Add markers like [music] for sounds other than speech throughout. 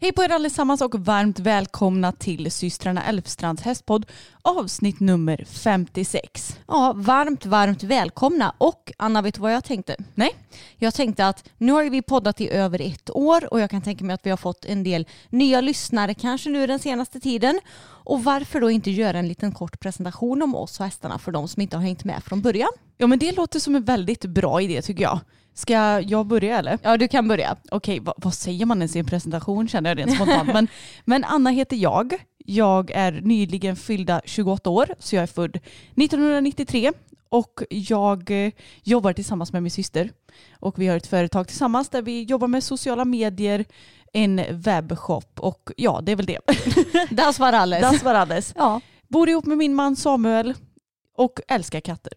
Hej på er allesammans och varmt välkomna till systrarna Elfstrands hästpodd avsnitt nummer 56. Ja, varmt, varmt välkomna. Och Anna, vet du vad jag tänkte? Nej? Jag tänkte att nu har vi poddat i över ett år och jag kan tänka mig att vi har fått en del nya lyssnare kanske nu den senaste tiden. Och varför då inte göra en liten kort presentation om oss och hästarna för de som inte har hängt med från början? Ja men det låter som en väldigt bra idé tycker jag. Ska jag börja eller? Ja, du kan börja. Okej, vad, vad säger man ens i en presentation känner jag rent spontant. men, [laughs] men Anna heter jag. Jag är nyligen fyllda 28 år, så jag är född 1993 och jag eh, jobbar tillsammans med min syster. Och vi har ett företag tillsammans där vi jobbar med sociala medier, en webbshop och ja, det är väl det. [laughs] Das var alles. Das var alles. Ja. Bor ihop med min man Samuel och älskar katter.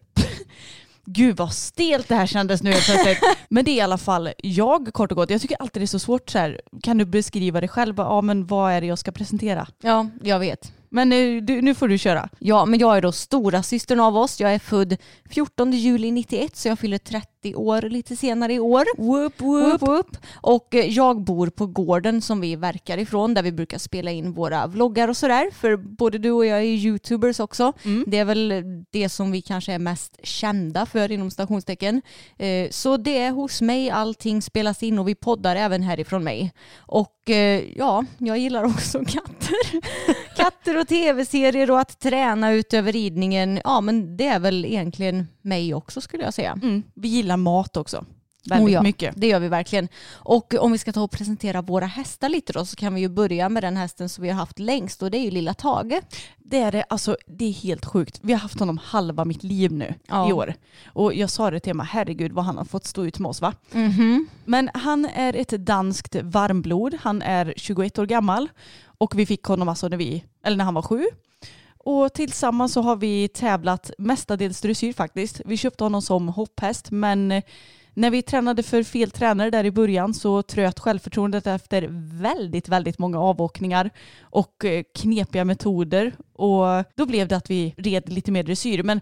Gud vad stelt det här kändes nu helt plötsligt. [laughs] Men det är i alla fall jag kort och gott. Jag tycker alltid det är så svårt så här. Kan du beskriva dig själv? Ja men vad är det jag ska presentera? Ja, jag vet. Men nu, du, nu får du köra. Ja, men jag är då stora systern av oss. Jag är född 14 juli 91 så jag fyller 30 år lite senare i år. Whoop, whoop. Whoop, whoop. Och eh, jag bor på gården som vi verkar ifrån där vi brukar spela in våra vloggar och sådär. För både du och jag är youtubers också. Mm. Det är väl det som vi kanske är mest kända för inom stationstecken. Eh, Så det är hos mig allting spelas in och vi poddar även härifrån mig. Och eh, ja, jag gillar [laughs] också katter. [laughs] katter och tv-serier och att träna utöver ridningen. Ja, men det är väl egentligen mig också skulle jag säga. Mm. Vi gillar mat också. Väldigt Oh ja, mycket. Det gör vi verkligen. Och om vi ska ta och presentera våra hästar lite då så kan vi ju börja med den hästen som vi har haft längst och det är ju lilla Tage. Det är det, alltså det är helt sjukt. Vi har haft honom halva mitt liv nu Ja. i år. Och jag sa det till Emma, herregud vad han har fått stå ut med oss va? Mhm. Men han är ett danskt varmblod. Han är 21 år gammal och vi fick honom alltså när, vi, eller när han var sju. Och tillsammans så har vi tävlat mestadels dressyr faktiskt. Vi köpte honom som hopphäst men när vi tränade för fel tränare där i början så tröt självförtroendet efter väldigt, väldigt många avåkningar och eh, knepiga metoder. Och då blev det att vi red lite mer dressyr. Men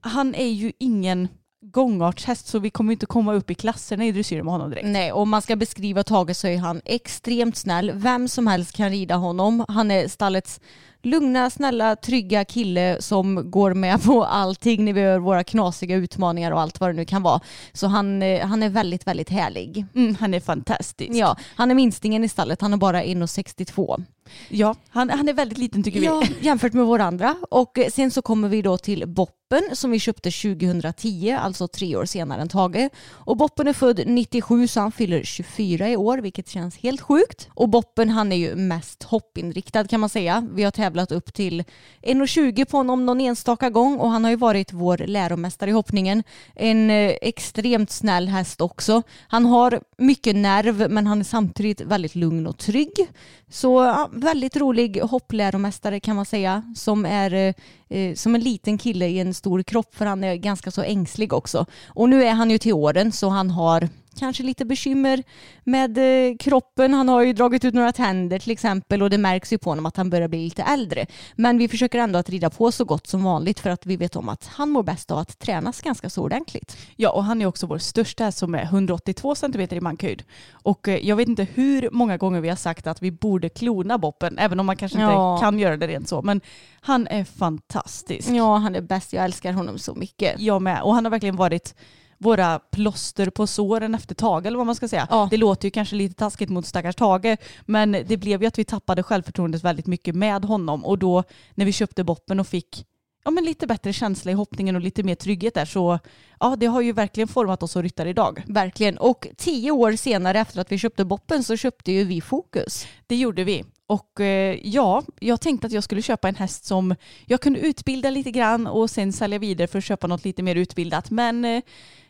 han är ju ingen gångartshäst så vi kommer inte komma upp i klasserna i dressyr med honom direkt. Nej, om man ska beskriva Tage så är han extremt snäll. Vem som helst kan rida honom. Han är stallets lugna, snälla, trygga kille som går med på allting när vi gör våra knasiga utmaningar och allt vad det nu kan vara. Så han, eh, han är väldigt, väldigt härlig. Mm, han är fantastisk. Ja, han är minstingen i stallet. Han är bara 1,62. Ja, han, han är väldigt liten tycker Ja, vi. jämfört med våra andra. Och eh, sen så kommer vi då till Boppen som vi köpte 2010, alltså tre år senare än Tage. Och Boppen är född 97 så han fyller 24 i år, vilket känns helt sjukt. Och Boppen han är ju mest hoppinriktad kan man säga. Vi har tävlat upp till 1,20 på honom någon enstaka gång och han har ju varit vår läromästare i hoppningen. En eh, extremt snäll häst också. Han har mycket nerv men han är samtidigt väldigt lugn och trygg. Så ja, väldigt rolig hoppläromästare kan man säga som är eh, eh, som en liten kille i en stor kropp för han är ganska så ängslig också. Och nu är han ju till åren så han har kanske lite bekymmer med eh, kroppen. Han har ju dragit ut några tänder till exempel och det märks ju på honom att han börjar bli lite äldre. Men vi försöker ändå att rida på så gott som vanligt för att vi vet om att han mår bäst av att tränas ganska så ordentligt. Ja, och han är också vår största som är 182 centimeter i mankhöjd. Och eh, jag vet inte hur många gånger vi har sagt att vi borde klona Boppen, även om man kanske inte Ja. kan göra det rent så. Men han är fantastisk. Ja, han är bäst. Jag älskar honom så mycket. Jag med. Och han har verkligen varit våra plåster på såren efter Tage eller vad man ska säga. Ja. Det låter ju kanske lite taskigt mot stackars Tage men det blev ju att vi tappade självförtroendet väldigt mycket med honom och då när vi köpte Boppen och fick ja, men lite bättre känsla i hoppningen och lite mer trygghet där så ja det har ju verkligen format oss som ryttare idag. Verkligen. Och tio år senare efter att vi köpte Boppen så köpte ju vi Fokus. Det gjorde vi. Och eh, ja, jag tänkte att jag skulle köpa en häst som jag kunde utbilda lite grann och sen sälja vidare för att köpa något lite mer utbildat. Men eh,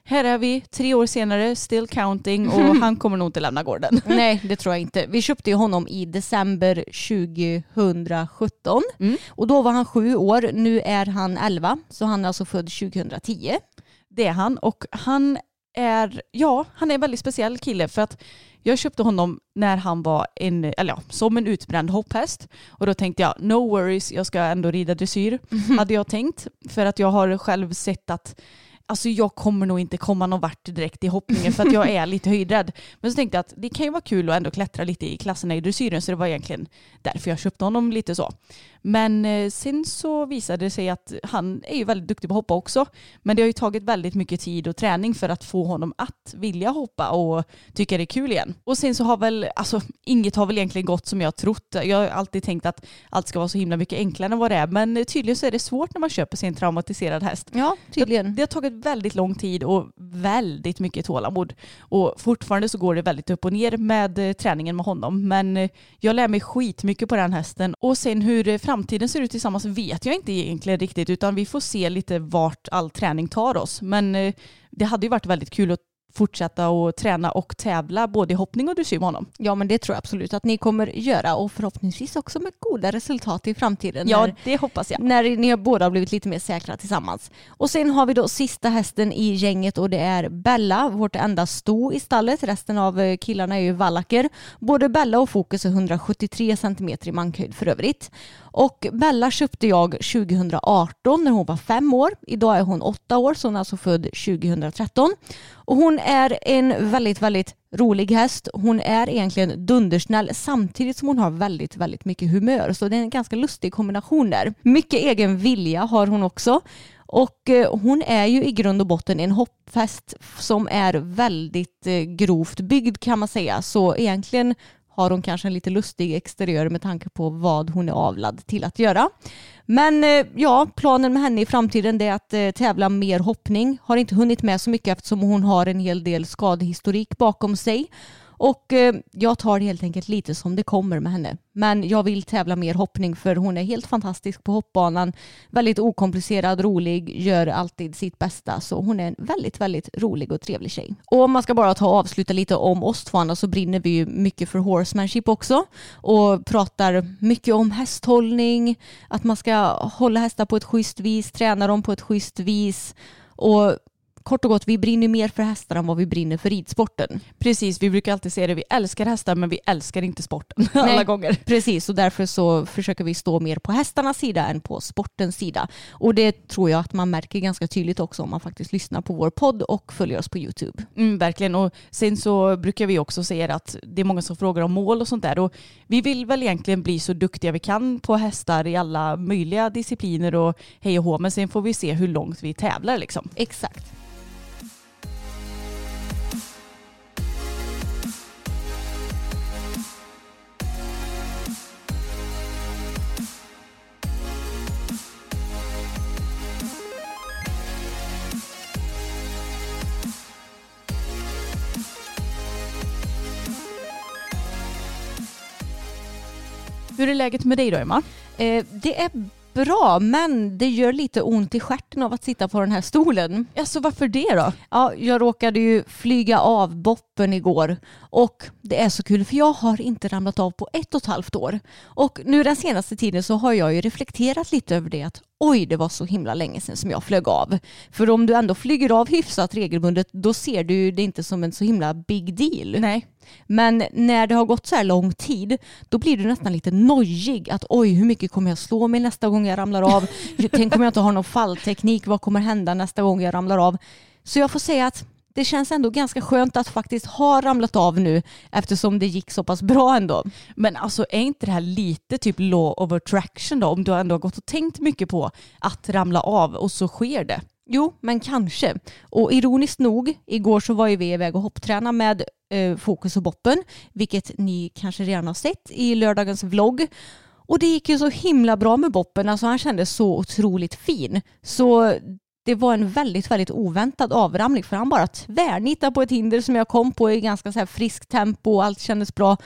här är vi tre år senare, still counting och [laughs] han kommer nog inte lämna gården. [laughs] Nej, det tror jag inte. Vi köpte ju honom i december 2017 Mm. och då var han sju år. Nu är han 11, så han är alltså född 2010. Det är han och han är, ja, han är en väldigt speciell kille för att jag köpte honom när han var en, eller ja, som en utbränd hopphäst. Och då tänkte jag, no worries, jag ska ändå rida dressyr. Hade jag tänkt. För att jag har själv sett att Alltså jag kommer nog inte komma någon vart direkt i hoppningen för att jag är [laughs] lite höjdrädd. Men så tänkte jag att det kan ju vara kul att ändå klättra lite i klasserna i dressyren så det var egentligen därför jag köpte honom lite så. Men eh, sen så visade det sig att han är ju väldigt duktig på att hoppa också. Men det har ju tagit väldigt mycket tid och träning för att få honom att vilja hoppa och tycka det är kul igen. Och sen så har väl, alltså inget har väl egentligen gått som jag trott. Jag har alltid tänkt att allt ska vara så himla mycket enklare än vad det är. Men tydligen så är det svårt när man köper sig en traumatiserad häst. Ja, tydligen. Det har tagit väldigt lång tid och väldigt mycket tålamod. Och fortfarande så går det väldigt upp och ner med eh, träningen med honom. Men eh, jag lär mig skitmycket på den hästen. Och sen hur eh, framtiden ser ut tillsammans vet jag inte egentligen riktigt. Utan vi får se lite vart all träning tar oss. Men det hade ju varit väldigt kul att fortsätta och träna och tävla både i hoppning och dressyr med honom. Ja, men det tror jag absolut att ni kommer göra och förhoppningsvis också med goda resultat i framtiden. Ja, när- det hoppas jag. när ni båda har blivit lite mer säkra tillsammans. Och sen har vi då sista hästen i gänget och det är Bella, vårt enda sto i stallet. Resten av eh, killarna är ju vallacker. Både Bella och Fokus är 173 cm i mankhöjd för övrigt. Och Bella köpte jag 2018 när hon var fem år. Idag är hon åtta år så hon är alltså född 2013. Och hon är en väldigt, väldigt rolig häst. Hon är egentligen dundersnäll samtidigt som hon har väldigt, väldigt mycket humör. Så det är en ganska lustig kombination där. Mycket egen vilja har hon också. Och eh, hon är ju i grund och botten en hoppfest som är väldigt eh, grovt byggd kan man säga. Så egentligen har hon kanske en lite lustig exteriör med tanke på vad hon är avlad till att göra. Men eh, ja, planen med henne i framtiden det är att eh, tävla mer hoppning. Har inte hunnit med så mycket eftersom hon har en hel del skadehistorik bakom sig. Och eh, jag tar det helt enkelt lite som det kommer med henne. Men jag vill tävla mer hoppning för hon är helt fantastisk på hoppbanan. Väldigt okomplicerad, rolig, gör alltid sitt bästa. Så hon är en väldigt, väldigt rolig och trevlig tjej. Och om man ska bara ta och avsluta lite om oss två andra så brinner vi ju mycket för horsemanship också. Och pratar mycket om hästhållning, att man ska hålla hästar på ett schysst vis, träna dem på ett schysst vis. Och kort och gott, vi brinner mer för hästar än vad vi brinner för ridsporten. Precis, vi brukar alltid säga det. Vi älskar hästar men vi älskar inte sporten [laughs] alla Nej. gånger. Precis, och därför så försöker vi stå mer på hästarnas sida än på sportens sida. Och det tror jag att man märker ganska tydligt också om man faktiskt lyssnar på vår podd och följer oss på YouTube. Mm, verkligen. Och sen så brukar vi också säga att det är många som frågar om mål och sånt där. Och vi vill väl egentligen bli så duktiga vi kan på hästar i alla möjliga discipliner och hej och hå. Men sen får vi se hur långt vi tävlar liksom. Exakt. Hur är läget med dig då Emma? Eh, det är bra, men det gör lite ont i stjärten av att sitta på den här stolen. Alltså varför det då? Ja, jag råkade ju flyga av boppen igår och det är så kul för jag har inte ramlat av på ett och ett halvt år. Och nu den senaste tiden så har jag ju reflekterat lite över det att oj det var så himla länge sedan som jag flög av. För om du ändå flyger av hyfsat regelbundet då ser du det inte som en så himla big deal. Nej. Men när det har gått så här lång tid då blir du nästan lite nojig att oj hur mycket kommer jag slå mig nästa gång jag ramlar av? Tänk om jag inte har någon fallteknik, vad kommer hända nästa gång jag ramlar av? Så jag får säga att det känns ändå ganska skönt att faktiskt ha ramlat av nu eftersom det gick så pass bra ändå. Men alltså är inte det här lite typ law of attraction då? Om du ändå har gått och tänkt mycket på att ramla av och så sker det. Jo, men kanske. Och ironiskt nog, igår så var ju vi iväg och hoppträna med eh, Fokus och Boppen, vilket ni kanske redan har sett i lördagens vlogg. Och det gick ju så himla bra med Boppen, alltså han kändes så otroligt fin. Så det var en väldigt, väldigt oväntad avramling för han bara tvärnitade på ett hinder som jag kom på i ganska så friskt tempo och allt kändes bra.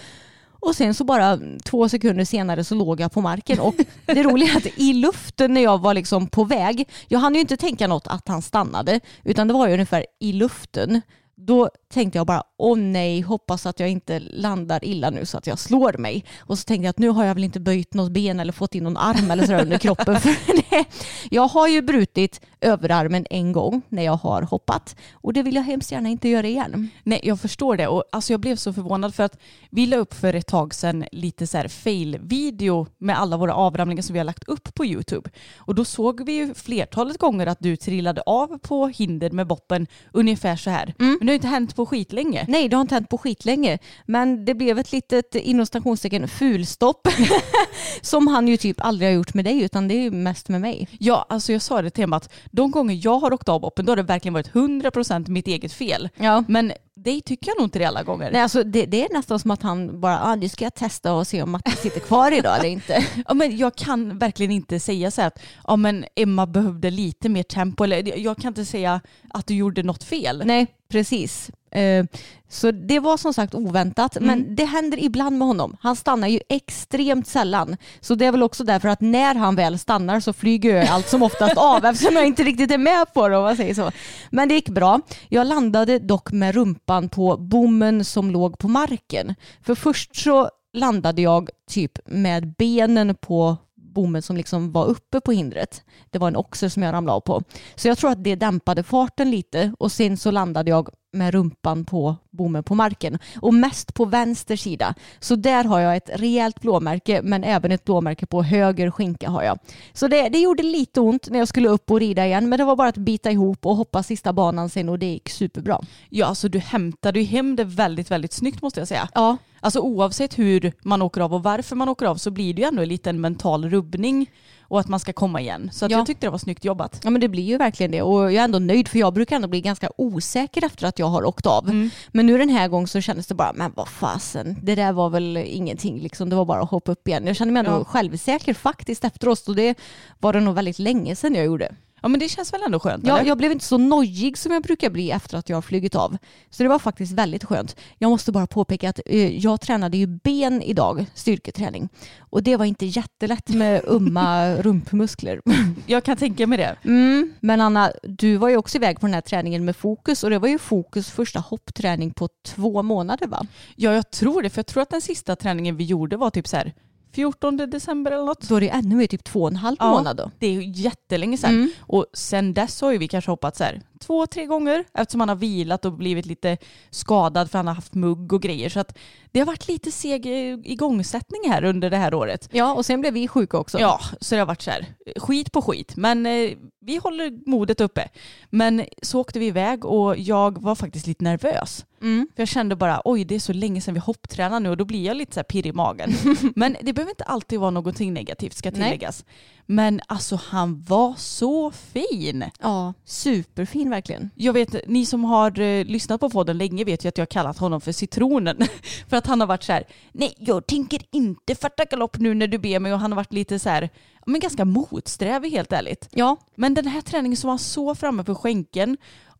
Och sen så bara två sekunder senare så låg jag på marken och [laughs] det roliga är att i luften när jag var liksom på väg, jag hann ju inte tänka något att han stannade utan det var ju ungefär i luften då tänkte jag bara, åh nej, hoppas att jag inte landar illa nu så att jag slår mig. Och så tänkte jag att nu har jag väl inte böjt något ben eller fått in någon arm eller sådär under kroppen. För [laughs] det, jag har ju brutit överarmen en gång när jag har hoppat och det vill jag hemskt gärna inte göra igen. Nej, jag förstår det. Och alltså jag blev så förvånad för att vi la upp för ett tag sedan lite så här fail-video med alla våra avramlingar som vi har lagt upp på YouTube. Och då såg vi ju flertalet gånger att du trillade av på hinder med boppen ungefär så här. Men det har inte hänt på skitlänge. Nej, det har inte hänt på skitlänge. Men det blev ett litet inom stationstecken fulstopp [laughs] som han ju typ aldrig har gjort med dig utan det är ju mest med mig. Ja, alltså jag sa det till Emma att de gånger jag har åkt av boppen då har det verkligen varit 100% mitt eget fel. Ja. Men det tycker jag nog inte det alla gånger. Nej, alltså det, det är nästan som att han bara, ah, nu ska jag testa och se om Matti sitter kvar idag eller inte. [laughs] Ja, men jag kan verkligen inte säga så här att ja, men Emma behövde lite mer tempo. Eller jag kan inte säga att du gjorde något fel. Nej, precis. Eh, Så det var som sagt oväntat, men det händer ibland med honom. Han stannar ju extremt sällan. Så det är väl också därför att när han väl stannar så flyger jag allt som oftast av [laughs] eftersom jag inte riktigt är med på det om man säger så. Men det gick bra. Jag landade dock med rumpan på bommen som låg på marken. För först så landade jag typ med benen på bommen som liksom var uppe på hindret. Det var en oxer som jag ramlade av på. Så jag tror att det dämpade farten lite och sen så landade jag med rumpan på bommen på marken och mest på vänster sida. Så där har jag ett rejält blåmärke men även ett blåmärke på höger skinka har jag. Så det, det gjorde lite ont när jag skulle upp och rida igen men det var bara att bita ihop och hoppa sista banan sen och det gick superbra. Ja, alltså du hämtade ju hem det väldigt, väldigt snyggt måste jag säga. Ja, Alltså oavsett hur man åker av och varför man åker av så blir det ju ändå en liten mental rubbning och att man ska komma igen. Så Ja. jag tyckte det var snyggt jobbat. Ja men det blir ju verkligen det och jag är ändå nöjd för jag brukar ändå bli ganska osäker efter att jag har åkt av. Mm. Men nu den här gången så kändes det bara, men vad fasen, det där var väl ingenting liksom, det var bara att hoppa upp igen. Jag kände mig ändå Ja. självsäker faktiskt efteråt och det var det nog väldigt länge sedan jag gjorde. Ja men det känns väl ändå skönt Ja, eller? jag blev inte så nojig som jag brukar bli efter att jag har flugit av. Så det var faktiskt väldigt skönt. Jag måste bara påpeka att eh, jag tränade ju ben idag, styrketräning. Och det var inte jättelätt med umma [laughs] rumpmuskler. jag kan tänka mig det. Mm, men Anna, du var ju också iväg på den här träningen med Fokus och det var ju Fokus första hoppträning på två månader va? Ja jag tror det, för jag tror att den sista träningen vi gjorde var typ så här 14 december eller något. Då är det ännu mer, typ två och en halv Ja. månad då. Det är ju jättelänge sedan. Mm. Och sen dess har ju vi kanske hoppat så här två, tre gånger eftersom han har vilat och blivit lite skadad för han har haft mugg och grejer. Så att det har varit lite seg igångsättning här under det här året. Ja, och sen blev vi sjuka också. Ja, så det har varit så här skit på skit. Men eh, vi håller modet uppe. Men så åkte vi iväg och jag var faktiskt lite nervös. Mm. För jag kände bara oj det är så länge sedan vi hopptränar nu och då blir jag lite så här pirrig i magen. [laughs] Men det behöver inte alltid vara någonting negativt ska Nej. tilläggas. Men alltså han var så fin. ja, superfin verkligen. Jag vet, ni som har eh, lyssnat på podden länge vet ju att jag har kallat honom för citronen. [laughs] för att han har varit så här, nej jag tänker inte fatta galopp nu när du ber mig och han har varit lite så här, men ganska motsträvig helt ärligt. Ja, Men den här träningen så var han så framme på skänken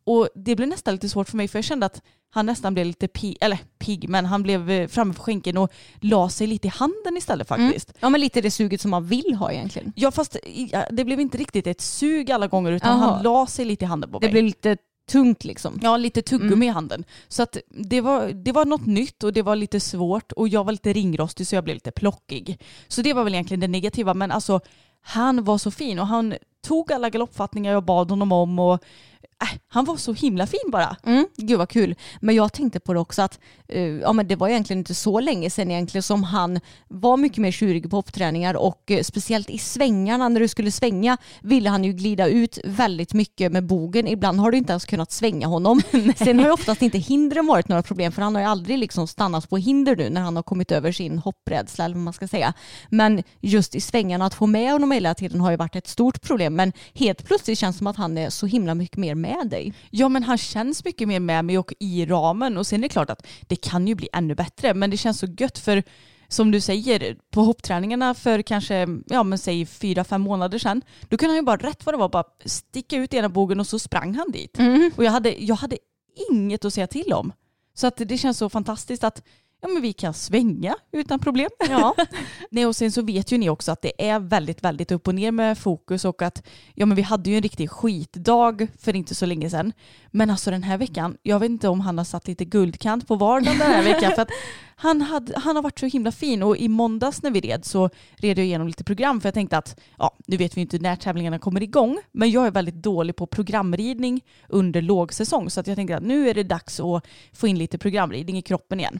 och det blev nästan lite svårt för mig för jag kände att han nästan blev lite pigg, eller pigg, men han blev eh, framme på skänken och la sig lite i handen istället faktiskt. ja men lite det suget som man vill ha egentligen. Ja fast det blev inte riktigt ett sug alla gånger utan Jaha. han la sig lite i handen på Det mig. blev lite tungt liksom. Ja, lite tuggummi i handen. Så att det, var, det var något nytt och det var lite svårt och jag var lite ringrostig så jag blev lite plockig. Så det var väl egentligen det negativa men alltså Han var så fin och han tog alla galoppfattningar jag bad honom om och äh, han var så himla fin bara. Mm, gud vad kul. Men jag tänkte på det också att eh, ja, men det var egentligen inte så länge sedan egentligen som han var mycket mer tjurig på hoppträningar och eh, speciellt i svängarna när du skulle svänga ville han ju glida ut väldigt mycket med bogen. Ibland har du inte ens kunnat svänga honom. [laughs] Sen har ju oftast inte hindren varit några problem för han har ju aldrig liksom stannat på hinder nu när han har kommit över sin hopprädsla eller vad man ska säga. Men just i svängarna att få med honom hela tiden har ju varit ett stort problem men helt plötsligt känns det som att han är så himla mycket mer med dig. Ja men han känns mycket mer med mig och i ramen och sen är det klart att det kan ju bli ännu bättre men det känns så gött för som du säger, på hoppträningarna för kanske, ja men säg fyra, fem månader sedan, då kunde han ju bara rätt vad det var bara sticka ut ena bogen och så sprang han dit. Och jag hade, jag hade inget att säga till om. Så att det känns så fantastiskt att ja, men vi kan svänga utan problem. Ja. [laughs] Nej, och sen så vet ju ni också att det är väldigt, väldigt upp och ner med fokus och att ja, men vi hade ju en riktig skitdag för inte så länge sedan. Men alltså den här veckan, jag vet inte om han har satt lite guldkant på vardagen den här veckan för att han, hade, han har varit så himla fin och i måndags när vi red så red jag igenom lite program för jag tänkte att ja, nu vet vi inte när tävlingarna kommer igång men jag är väldigt dålig på programridning under lågsäsong så att jag tänkte att nu är det dags att få in lite programridning i kroppen igen.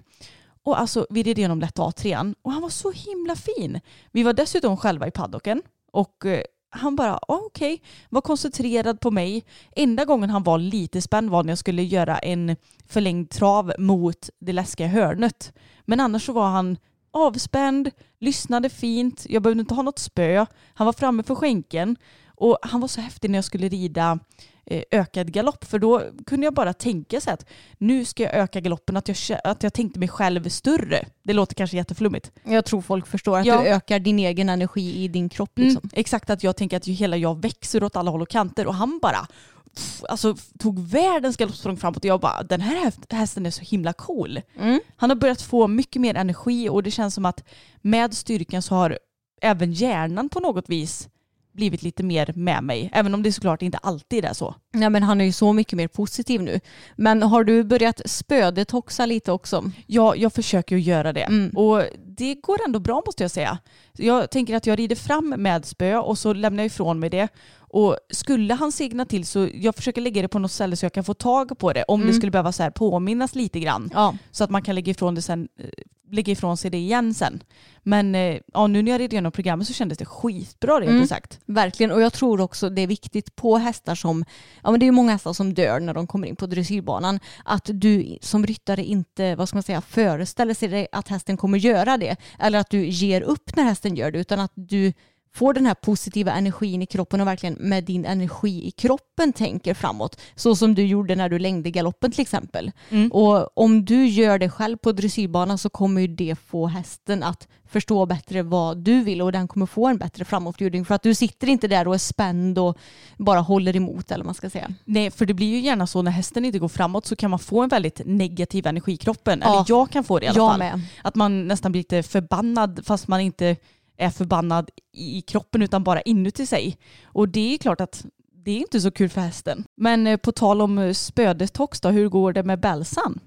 Och alltså vi red igenom lätt A3 och han var så himla fin. Vi var dessutom själva i paddocken och eh, han bara oh, okej, var koncentrerad på mig. Enda gången han var lite spänd var när jag skulle göra en förlängd trav mot det läskiga hörnet. Men annars så var han avspänd, lyssnade fint, jag behövde inte ha något spö, han var framme för skänken och han var så häftig när jag skulle rida ökad galopp för då kunde jag bara tänka sig att nu ska jag öka galoppen, att jag, att jag tänkte mig själv större. Det låter kanske jätteflummigt. Jag tror folk förstår att Ja. du ökar din egen energi i din kropp. Liksom. Mm, exakt att jag tänker att ju hela jag växer åt alla håll och kanter och han bara pff, alltså, tog världens galoppsprång framåt och jag bara den här häst- hästen är så himla cool. Mm. Han har börjat få mycket mer energi och det känns som att med styrkan så har även hjärnan på något vis blivit lite mer med mig. Även om det såklart inte alltid är så. Ja, men han är ju så mycket mer positiv nu. Men har du börjat spödetoxa lite också? Ja, jag försöker ju göra det. Mm. Och det går ändå bra måste jag säga. Jag tänker att jag rider fram med spö och så lämnar jag ifrån mig det. Och skulle han segna till så jag försöker lägga det på något ställe så jag kan få tag på det om det skulle behöva så här påminnas lite grann. Ja. Så att man kan lägga ifrån, det sen, eh, lägga ifrån sig det igen sen. Men eh, ja, nu när jag red igenom programmet så kändes det skitbra rent Mm. sagt. Verkligen, och jag tror också det är viktigt på hästar som, ja men det är ju många hästar som dör när de kommer in på dressyrbanan, att du som ryttare inte, vad ska man säga, föreställer sig att hästen kommer göra det, eller att du ger upp när hästen gör det, utan att du får den här positiva energin i kroppen och verkligen med din energi i kroppen tänker framåt. Så som du gjorde när du längde galoppen till exempel. Och om du gör det själv på dressyrbanan så kommer ju det få hästen att förstå bättre vad du vill och den kommer få en bättre framåtbjudning för att du sitter inte där och är spänd och bara håller emot eller vad man ska säga. Nej, för det blir ju gärna så när hästen inte går framåt så kan man få en väldigt negativ energi i kroppen. Ja. Eller jag kan få det i alla Jag fall. med. Att man nästan blir lite förbannad fast man inte är förbannad i kroppen utan bara inuti sig. Och det är ju klart att det är inte så kul för hästen. Men eh, på tal om eh, spödetox då, hur går det med Belsan?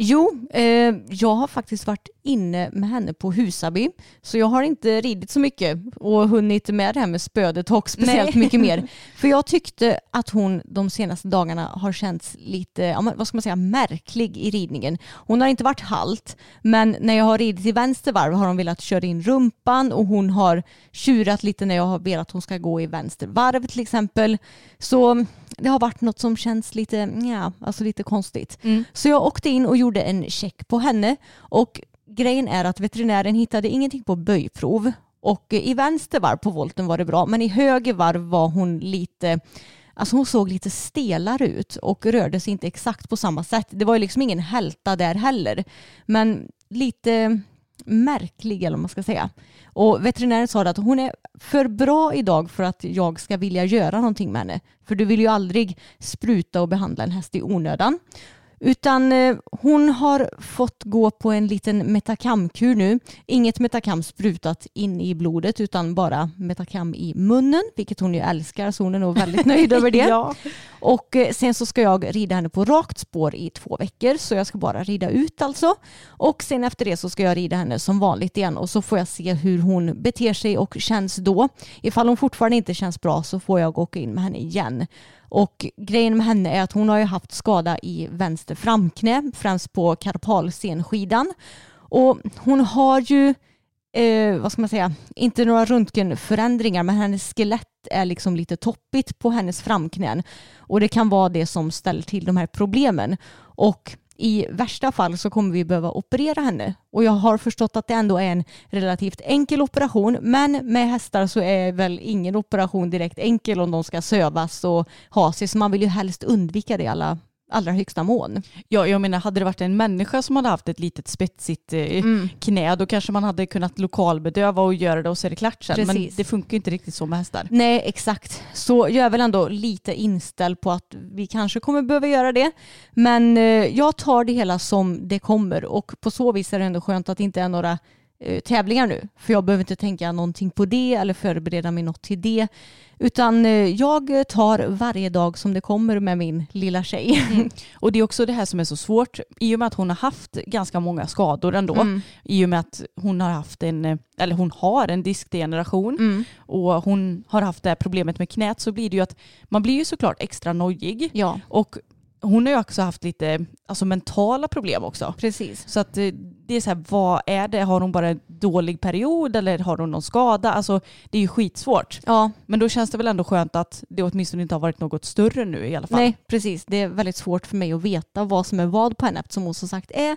Jo, eh, jag har faktiskt varit inne med henne på Husaby. Så jag har inte ridit så mycket och hunnit med det här med spödetox speciellt Nej. mycket mer. [laughs] För jag tyckte att hon de senaste dagarna har känts lite, vad ska man säga, märklig i ridningen. Hon har inte varit halt, men när jag har ridit i vänster varv har hon velat köra in rumpan och hon har tjurat lite när jag har velat att hon ska gå i vänster varv till exempel. Så det har varit något som känns lite, ja, alltså lite konstigt. Så jag åkte in och gjorde en check på henne och grejen är att veterinären hittade ingenting på böjprov och i vänster varv på volten var det bra men i höger varv var hon lite Alltså hon såg lite stelare ut och rörde sig inte exakt på samma sätt. Det var ju liksom ingen hälta där heller. Men lite märklig eller vad man ska säga. Och veterinären sa att hon är för bra idag för att jag ska vilja göra någonting med henne. För du vill ju aldrig spruta och behandla en häst i onödan. Utan eh, hon har fått gå på en liten metakamkur nu. Inget metakam sprutat in i blodet utan bara metakam i munnen, vilket hon ju älskar så hon är nog väldigt [laughs] nöjd över det. ja. Och eh, sen så ska jag rida henne på rakt spår i två veckor så jag ska bara rida ut alltså. Och sen efter det så ska jag rida henne som vanligt igen och så får jag se hur hon beter sig och känns då. Ifall hon fortfarande inte känns bra så får jag åka in med henne igen. Och grejen med henne är att hon har ju haft skada i vänster framknä, främst på karpalsenskidan. Och hon har ju, eh, vad ska man säga, inte några röntgenförändringar men hennes skelett är liksom lite toppigt på hennes framknän. Och det kan vara det som ställer till de här problemen. Och i värsta fall så kommer vi behöva operera henne. Och jag har förstått att det ändå är en relativt enkel operation. Men med hästar så är väl ingen operation direkt enkel om de ska sövas och ha sig. Så man vill ju helst undvika det i alla allra högsta mån. Ja, jag menar hade det varit en människa som hade haft ett litet spetsigt eh, Mm. knä då kanske man hade kunnat lokalbedöva och göra det och så är det klart sen. Men Precis. det funkar inte riktigt så med hästar. Nej, exakt. Så jag är väl ändå lite inställd på att vi kanske kommer behöva göra det. Men eh, jag tar det hela som det kommer och på så vis är det ändå skönt att det inte är några tävlingar nu. För jag behöver inte tänka någonting på det eller förbereda mig något till det. Utan eh, jag tar varje dag som det kommer med min lilla tjej. [laughs] Och det är också det här som är så svårt i och med att hon har haft ganska många skador ändå. Mm. I och med att hon har haft en, eh, eller hon har en diskdegeneration Mm. och hon har haft det här problemet med knät så blir det ju att man blir ju såklart extra nojig. Ja, Och hon har ju också haft lite alltså, mentala problem också. precis. Så att eh, det är så här, vad är det? Har hon bara en dålig period eller har hon någon skada? Alltså det är ju skitsvårt. Ja, Men då känns det väl ändå skönt att det åtminstone inte har varit något större nu i alla fall. nej precis. Det är väldigt svårt för mig att veta vad som är vad på henne eftersom hon som sagt är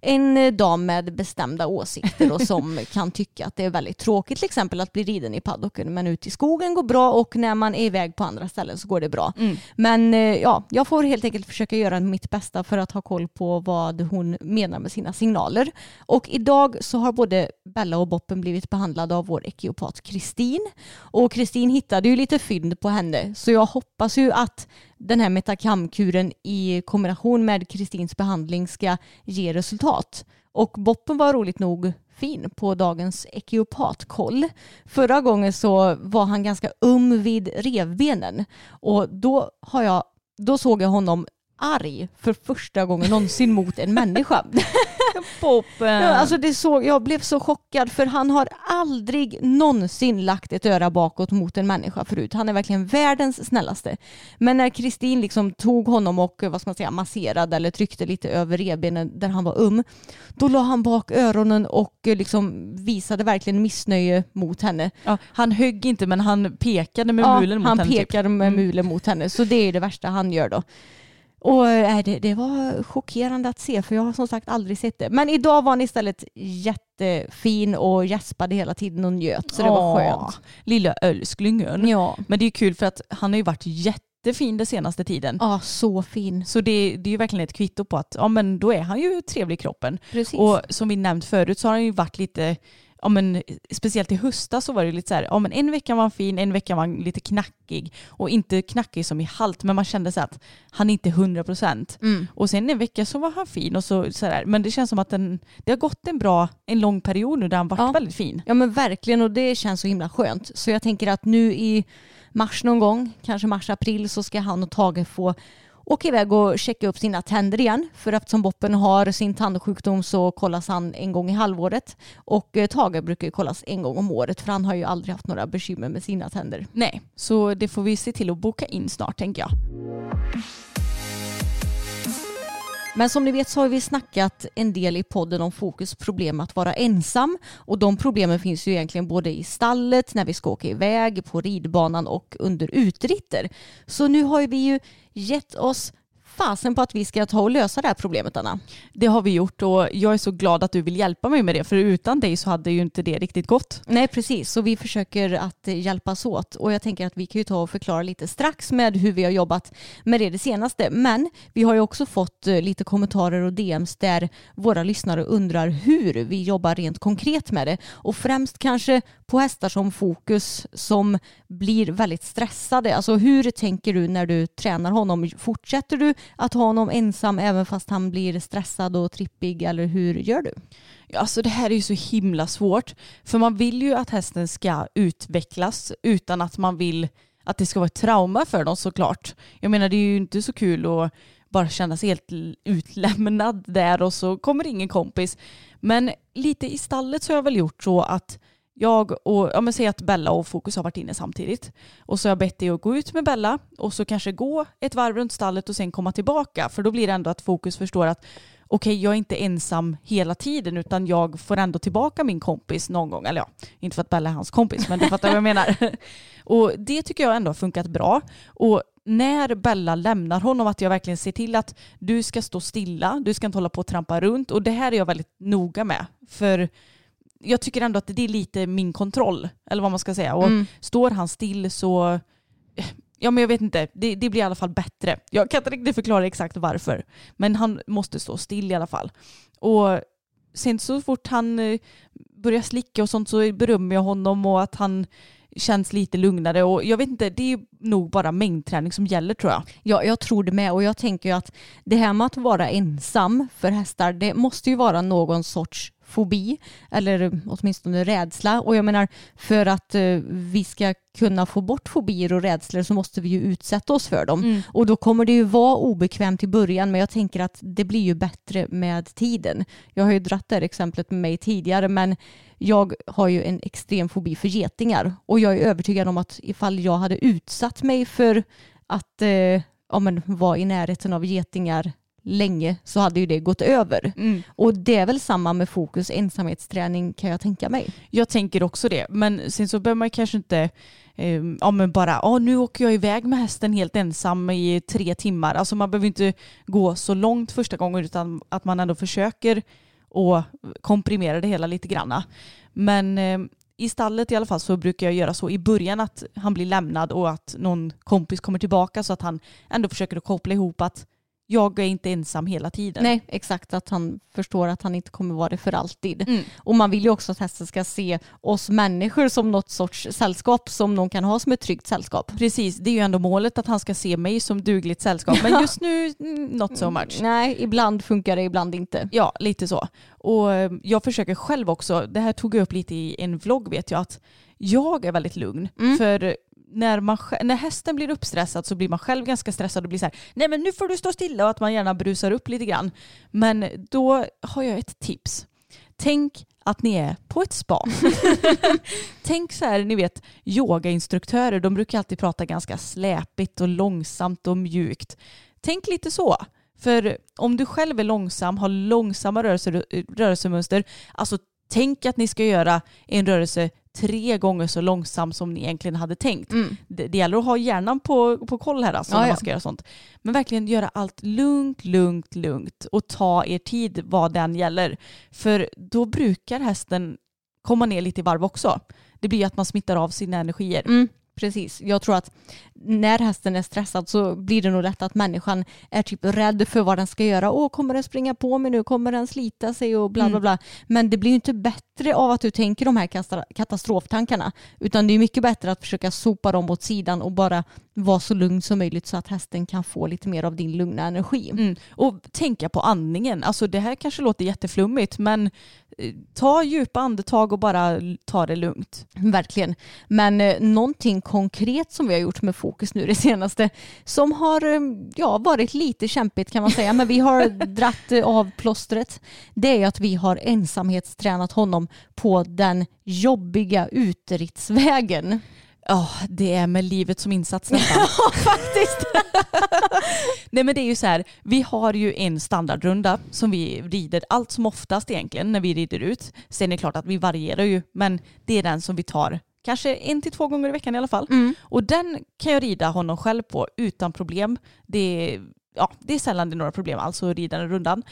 en eh, dam med bestämda åsikter och som [laughs] kan tycka att det är väldigt tråkigt till exempel att bli riden i paddocken men ute i skogen går bra och när man är iväg på andra ställen så går det bra. Mm. Men eh, ja, jag får helt enkelt försöka göra mitt bästa för att ha koll på vad hon menar med sina signaler. Och idag så har både Bella och Boppen blivit behandlade av vår ekiopat Kristin. Och Kristin hittade ju lite fynd på henne så jag hoppas ju att den här metakamkuren i kombination med Kristins behandling ska ge resultat. Och Boppen var roligt nog fin på dagens ekiopatkoll. Förra gången så var han ganska um vid revbenen och då, har jag, då såg jag honom arg för första gången någonsin mot en människa. Poppen. Ja, alltså det såg, jag blev så chockad för han har aldrig någonsin lagt ett öra bakåt mot en människa förut. Han är verkligen världens snällaste. Men när Kristin liksom tog honom och vad ska man säga, masserade eller tryckte lite över revbenen där han var um, då la han bak öronen och liksom visade verkligen missnöje mot henne. ja, han högg inte men han pekade med Ja, mulen mot han henne. typ. pekade med Mm. mulen mot henne. Så det är det värsta han gör då. Och äh, det, det var chockerande att se för jag har som sagt aldrig sett det. Men idag var han istället jättefin och gäspade hela tiden och njöt. Så det var Åh, skönt. Lilla älsklingen. Ja. Men det är kul för att han har ju varit jättefin den senaste tiden. ja, så fin. Så det, det är ju verkligen ett kvitto på att ja, men då är han ju trevlig i kroppen. Precis. Och som vi nämnt förut så har han ju varit lite, ja, men, speciellt i höstas så var det lite så här, ja, men en vecka var han fin, en vecka var han lite knackig. Och inte knackig som i halt, men man kände så att han är inte 100 procent. Mm. Och sen en vecka så var han fin och så, så där. Men det känns som att den, det har gått en bra, en lång period nu där han varit Ja. väldigt fin. Ja men verkligen och det känns så himla skönt. Så jag tänker att nu i mars någon gång, kanske mars-april, så ska han och Tage få åka iväg och checka upp sina tänder igen. För eftersom Boppen har sin tandsjukdom så kollas han en gång i halvåret. Och eh, Tage brukar ju kollas en gång om året för han har ju aldrig haft några bekymmer med sina tänder. Nej, så det får vi se till att boka in snart tänker jag. Men som ni vet så har vi snackat en del i podden om fokus problem att vara ensam. Och de problemen finns ju egentligen både i stallet, när vi ska åka iväg, på ridbanan och under utritter. Så nu har vi ju gett oss fasen på att vi ska ta och lösa det här problemet Anna. Det har vi gjort och jag är så glad att du vill hjälpa mig med det för utan dig så hade ju inte det riktigt gått. Nej precis, så vi försöker att eh, hjälpas åt och jag tänker att vi kan ju ta och förklara lite strax med hur vi har jobbat med det det senaste. Men vi har ju också fått eh, lite kommentarer och DMs där våra lyssnare undrar hur vi jobbar rent konkret med det och främst kanske på hästar som fokus som blir väldigt stressade. Alltså hur tänker du när du tränar honom? Fortsätter du att ha honom ensam även fast han blir stressad och trippig eller hur gör du? Alltså det här är ju så himla svårt. För man vill ju att hästen ska utvecklas utan att man vill att det ska vara ett trauma för dem såklart. Jag menar det är ju inte så kul att bara känna sig helt utlämnad där och så kommer ingen kompis. Men lite i stallet så har jag väl gjort så att jag och, ja men säg att Bella och Fokus har varit inne samtidigt. Och så har jag bett dig att gå ut med Bella och så kanske gå ett varv runt stallet och sen komma tillbaka. För då blir det ändå att Fokus förstår att okej, okay, jag är inte ensam hela tiden utan jag får ändå tillbaka min kompis någon gång. Eller ja, inte för att Bella är hans kompis, men du fattar vad jag menar. [laughs] Och det tycker jag ändå har funkat bra. Och när Bella lämnar honom att jag verkligen ser till att du ska stå stilla, du ska inte hålla på och trampa runt och det här är jag väldigt noga med. För jag tycker ändå att det är lite min kontroll, eller vad man ska säga. Och mm. står han still så, ja men jag vet inte, det, det, blir i alla fall bättre. Jag kan inte riktigt förklara exakt varför, men han måste stå still i alla fall. Och sen så fort han eh, börjar slicka och sånt så berömmer jag honom och att han känns lite lugnare och jag vet inte, det är nog bara mängdträning som gäller tror jag. Ja, jag tror det med och jag tänker ju att det här med att vara ensam för hästar, det måste ju vara någon sorts fobi eller åtminstone rädsla. Och jag menar för att eh, vi ska kunna få bort fobier och rädslor så måste vi ju utsätta oss för dem. Mm. Och då kommer det ju vara obekvämt i början men jag tänker att det blir ju bättre med tiden. Jag har ju dratt det här exemplet med mig tidigare men jag har ju en extrem fobi för getingar och jag är övertygad om att ifall jag hade utsatt mig för att eh, ja, men, vara i närheten av getingar länge så hade ju det gått över. Mm. Och det är väl samma med fokus ensamhetsträning kan jag tänka mig. Jag tänker också det, men sen så behöver man kanske inte eh, ja, men bara oh, nu åker jag iväg med hästen helt ensam i tre timmar. Alltså man behöver inte gå så långt första gången utan att man ändå försöker och komprimera det hela lite granna. Men eh, i stallet i alla fall så brukar jag göra så i början att han blir lämnad och att någon kompis kommer tillbaka så att han ändå försöker att koppla ihop att jag är inte ensam hela tiden. Nej, exakt. Att han förstår att han inte kommer vara det för alltid. Mm. Och man vill ju också att hästen ska se oss människor som något sorts sällskap som någon kan ha som ett tryggt sällskap. Precis, det är ju ändå målet att han ska se mig som dugligt sällskap. Men just nu, mm, not so much. Nej, ibland funkar det, ibland inte. Ja, lite så. Och eh, jag försöker själv också, det här tog jag upp lite i en vlogg vet jag, att jag är väldigt lugn. Mm. För när, man, när hästen blir uppstressad så blir man själv ganska stressad och blir så här, nej men nu får du stå stilla och att man gärna brusar upp lite grann. Men då har jag ett tips. Tänk att ni är på ett spa. [laughs] Tänk så här, ni vet yogainstruktörer, de brukar alltid prata ganska släpigt och långsamt och mjukt. Tänk lite så. För om du själv är långsam, har långsamma rörelse, rörelsemönster, alltså tänk att ni ska göra en rörelse tre gånger så långsam som ni egentligen hade tänkt. Mm. Det, det gäller att ha hjärnan på, på koll här alltså, ja, när man ska göra sånt. Men verkligen göra allt lugnt, lugnt, lugnt och ta er tid vad den gäller. För då brukar hästen komma ner lite i varv också. Det blir att man smittar av sina energier. Mm. Precis. Jag tror att när hästen är stressad så blir det nog lätt att människan är typ rädd för vad den ska göra. Åh, kommer den springa på mig nu? Kommer den slita sig? Och bla bla mm. bla. Men det blir ju inte bättre av att du tänker de här katastroftankarna. Utan det är mycket bättre att försöka sopa dem åt sidan och bara vara så lugn som möjligt så att hästen kan få lite mer av din lugna energi. Mm. Och tänka på andningen. Alltså det här kanske låter jätteflummigt men eh, ta djupa andetag och bara ta det lugnt. Verkligen. Men eh, någonting konkret som vi har gjort med fokus nu det senaste som har eh, ja, varit lite kämpigt kan man säga men vi har [laughs] dratt eh, av plåstret det är att vi har ensamhetstränat honom på den jobbiga uteritsvägen. Ja, oh, det är med livet som insats nästan. [laughs] ja, faktiskt. [laughs] Nej men det är ju så här, vi har ju en standardrunda som vi rider allt som oftast egentligen när vi rider ut. Sen är det klart att vi varierar ju, men det är den som vi tar kanske en till två gånger i veckan i alla fall. Mm. Och den kan jag rida honom själv på utan problem. Det är, ja, det är sällan det är några problem alls att rida den rundan.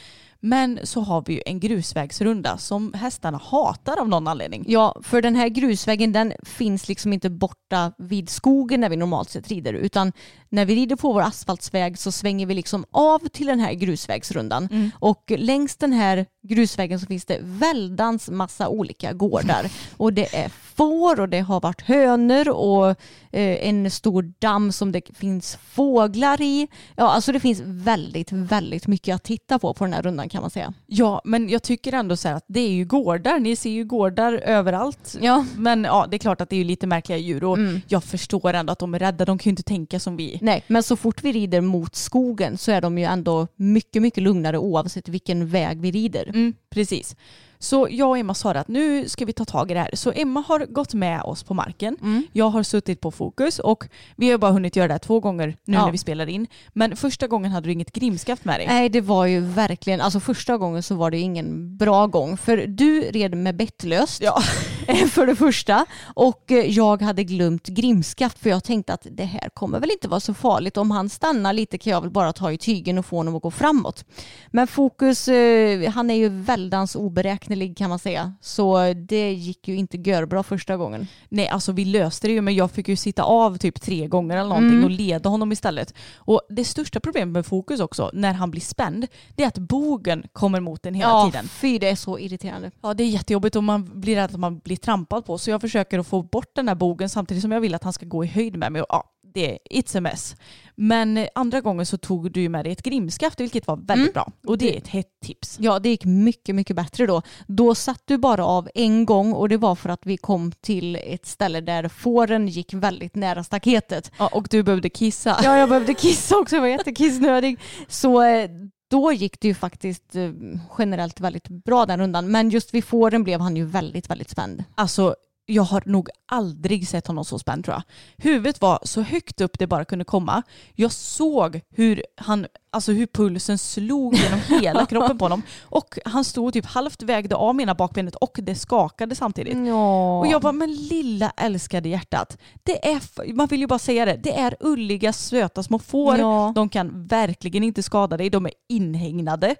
Men så har vi ju en grusvägsrunda som hästarna hatar av någon anledning. Ja, för den här grusvägen den finns liksom inte borta vid skogen när vi normalt sett rider utan när vi rider på vår asfaltsväg så svänger vi liksom av till den här grusvägsrundan mm. och längs den här grusvägen så finns det väldans massa olika gårdar och det är får och det har varit hönor och eh, en stor damm som det finns fåglar i. Ja, alltså det finns väldigt, väldigt mycket att titta på på den här rundan kan man säga. Ja, men jag tycker ändå så här att det är ju gårdar. Ni ser ju gårdar överallt. Ja. Men ja, det är klart att det är lite märkliga djur och Mm. jag förstår ändå att de är rädda. De kan ju inte tänka som vi. Nej, men så fort vi rider mot skogen så är de ju ändå mycket, mycket lugnare oavsett vilken väg vi rider. Mm, precis. Så jag och Emma sa att nu ska vi ta tag i det här. Så Emma har gått med oss på marken. Mm. Jag har suttit på fokus och vi har bara hunnit göra det här två gånger nu Ja. när vi spelar in. Men första gången hade du inget grimskaft med dig. Nej, det var ju verkligen, alltså första gången så var det ingen bra gång. För du red med bettlöst, Ja. [laughs] [laughs] för det första. Och eh, jag hade glömt grimskaft för jag tänkte att det här kommer väl inte vara så farligt. Om han stannar lite kan jag väl bara ta i tygen och få honom att gå framåt. Men Fokus, eh, han är ju väldans oberäknelig kan man säga. Så det gick ju inte görbra första gången. Nej, alltså vi löste det ju men jag fick ju sitta av typ tre gånger eller någonting Mm. och leda honom istället. Och det största problemet med fokus också, när han blir spänd, det är att bogen kommer mot den hela ja, tiden. fy det är så irriterande. Ja, det är jättejobbigt och man blir rädd att man blir trampad på. Så jag försöker att få bort den här bogen samtidigt som jag vill att han ska gå i höjd med mig. Och, ja, det är it's a mess. Men eh, andra gången så tog du med dig ett grimskaft vilket var väldigt Mm. bra. Och det är ett hett tips. Ja, det gick mycket, mycket bättre då. Då satt du bara av en gång och det var för att vi kom till ett ställe där fåren gick väldigt nära staketet. Ja, och du behövde kissa. Ja, jag behövde kissa också, jag var jättekissnödig. Så eh, då gick det ju faktiskt eh, generellt väldigt bra den rundan. Men just vid fåren blev han ju väldigt, väldigt spänd. Alltså, jag har nog aldrig sett honom så spänd tror jag. Huvudet var så högt upp det bara kunde komma. Jag såg hur, han, alltså hur pulsen slog genom [laughs] hela kroppen på honom. Och han stod typ halvt vägde av mina bakbenet och det skakade samtidigt. Ja. Och jag bara, men lilla älskade hjärtat. Det är, man vill ju bara säga det, det är ulliga söta små får. Ja. De kan verkligen inte skada dig, de är inhägnade.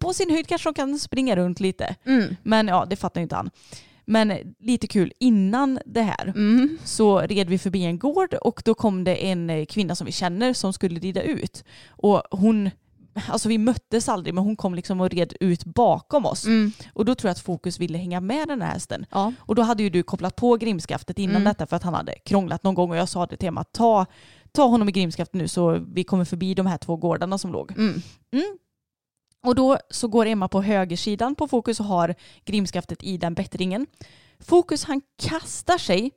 På sin höjd kanske de kan springa runt lite. Mm. Men ja, det fattar ju inte han. Men lite kul, innan det här Mm. så red vi förbi en gård och då kom det en eh, kvinna som vi känner som skulle rida ut. Och hon, alltså vi möttes aldrig men hon kom liksom och red ut bakom oss. Mm. Och då tror jag att Fokus ville hänga med den här hästen. Ja. Och då hade ju du kopplat på grimskaftet innan Mm. detta för att han hade krånglat någon gång och jag sa det till Emma, ta, ta honom i grimskaftet nu så vi kommer förbi de här två gårdarna som låg. Mm. Och då så går Emma på högersidan på Fokus och har grimskaftet i den bättringen. Fokus han kastar sig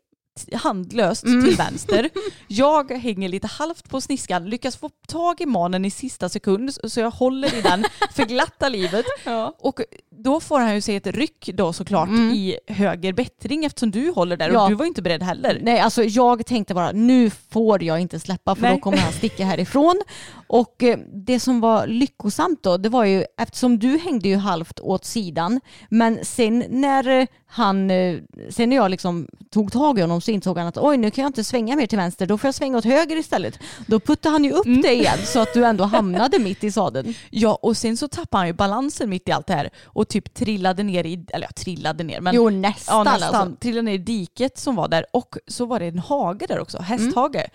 handlöst Mm. till vänster. [laughs] Jag hänger lite halvt på sniskan, lyckas få tag i manen i sista sekund så jag håller i den för glatta livet. [laughs] Och då får han ju sig ett ryck då såklart Mm. i höger bättring eftersom du håller där Ja. och du var inte beredd heller. Nej, alltså jag tänkte bara nu får jag inte släppa för Nej. då kommer han sticka härifrån. [laughs] Och eh, det som var lyckosamt då, det var ju eftersom du hängde ju halvt åt sidan, men sen när eh, han, eh, sen när jag liksom tog tag i honom så insåg han att oj nu kan jag inte svänga mer till vänster, då får jag svänga åt höger istället. Då puttade han ju upp Mm. dig igen så att du ändå hamnade mitt i sadeln. [laughs] Ja och sen så tappade han ju balansen mitt i allt det här och typ trillade ner i, eller ja trillade ner men jo nästan, Ja, nästan. alltså. Trillade ner i diket som var där och så var det en hage där också, hästhage.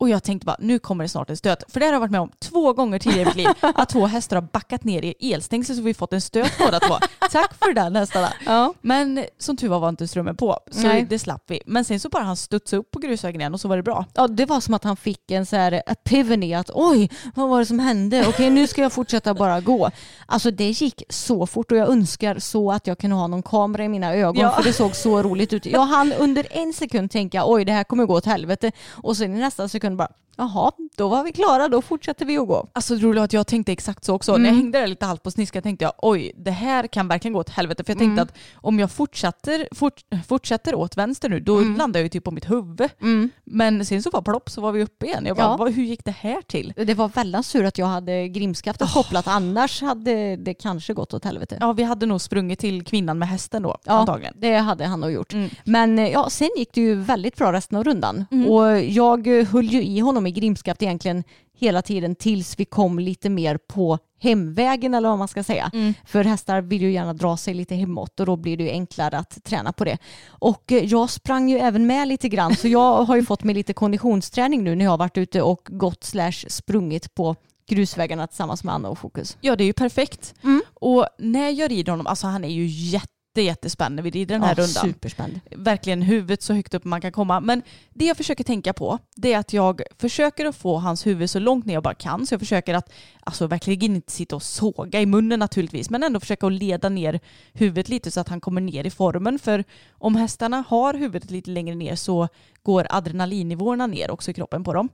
Och jag tänkte bara, nu kommer det snart en stöt. För det har jag varit med om två gånger tidigare i mitt liv. [laughs] Att två hästar har backat ner i elstängsel så vi fått en stöt båda två. Tack för den hästarna. Ja. Men som tur var var inte strömmen på. Så Nej. det slapp vi. Men sen så bara han studsade upp på grusvägen igen och så var det bra. Ja, det var som att han fick en så här epiphany att oj, vad var det som hände? Okej, nu ska jag fortsätta bara gå. Alltså det gick så fort och jag önskar så att jag kunde ha någon kamera i mina ögon Ja. för det såg så roligt ut. Jag hann under en sekund tänka oj, det här kommer gå åt helvete och sen i nästa sekund bara jaha, då var vi klara, då fortsätter vi att gå. Alltså det roliga att jag tänkte exakt så också. När jag hängde där lite halvt på sniskan tänkte jag oj, det här kan verkligen gå åt helvete. För jag tänkte att om jag fortsätter, fort, fortsätter åt vänster nu, då landar jag ju typ på mitt huvud. Men sen så var plopp så var vi uppe igen. Jag bara, Ja. vad, hur gick det här till? Det var väldigt sur att jag hade grimskaftet kopplat, annars hade det kanske gått åt helvete. Ja, vi hade nog sprungit till kvinnan med hästen då, Ja, antagligen. det hade han nog gjort. Mm. Men eh, ja, sen gick det ju väldigt bra resten av rundan. Och jag eh, höll ju i honom i grimskaft egentligen hela tiden tills vi kom lite mer på hemvägen eller vad man ska säga. För hästar vill ju gärna dra sig lite hemåt och då blir det ju enklare att träna på det. Och eh, jag sprang ju även med lite grann så jag har ju fått mig lite konditionsträning nu när jag har varit ute och gått slash sprungit på grusvägarna tillsammans med Anna och Fokus. Ja, det är ju perfekt. Mm. Och när jag rider honom, alltså han är ju jätte jättespänd när vi rider den här ja, rundan. Superspänd. Verkligen huvudet så högt upp man kan komma. Men det jag försöker tänka på det är att jag försöker att få hans huvud så långt ner jag bara kan. Så jag försöker att, alltså verkligen inte sitta och såga i munnen naturligtvis, men ändå försöka att leda ner huvudet lite så att han kommer ner i formen. För om hästarna har huvudet lite längre ner så går adrenalinnivåerna ner också i kroppen på dem.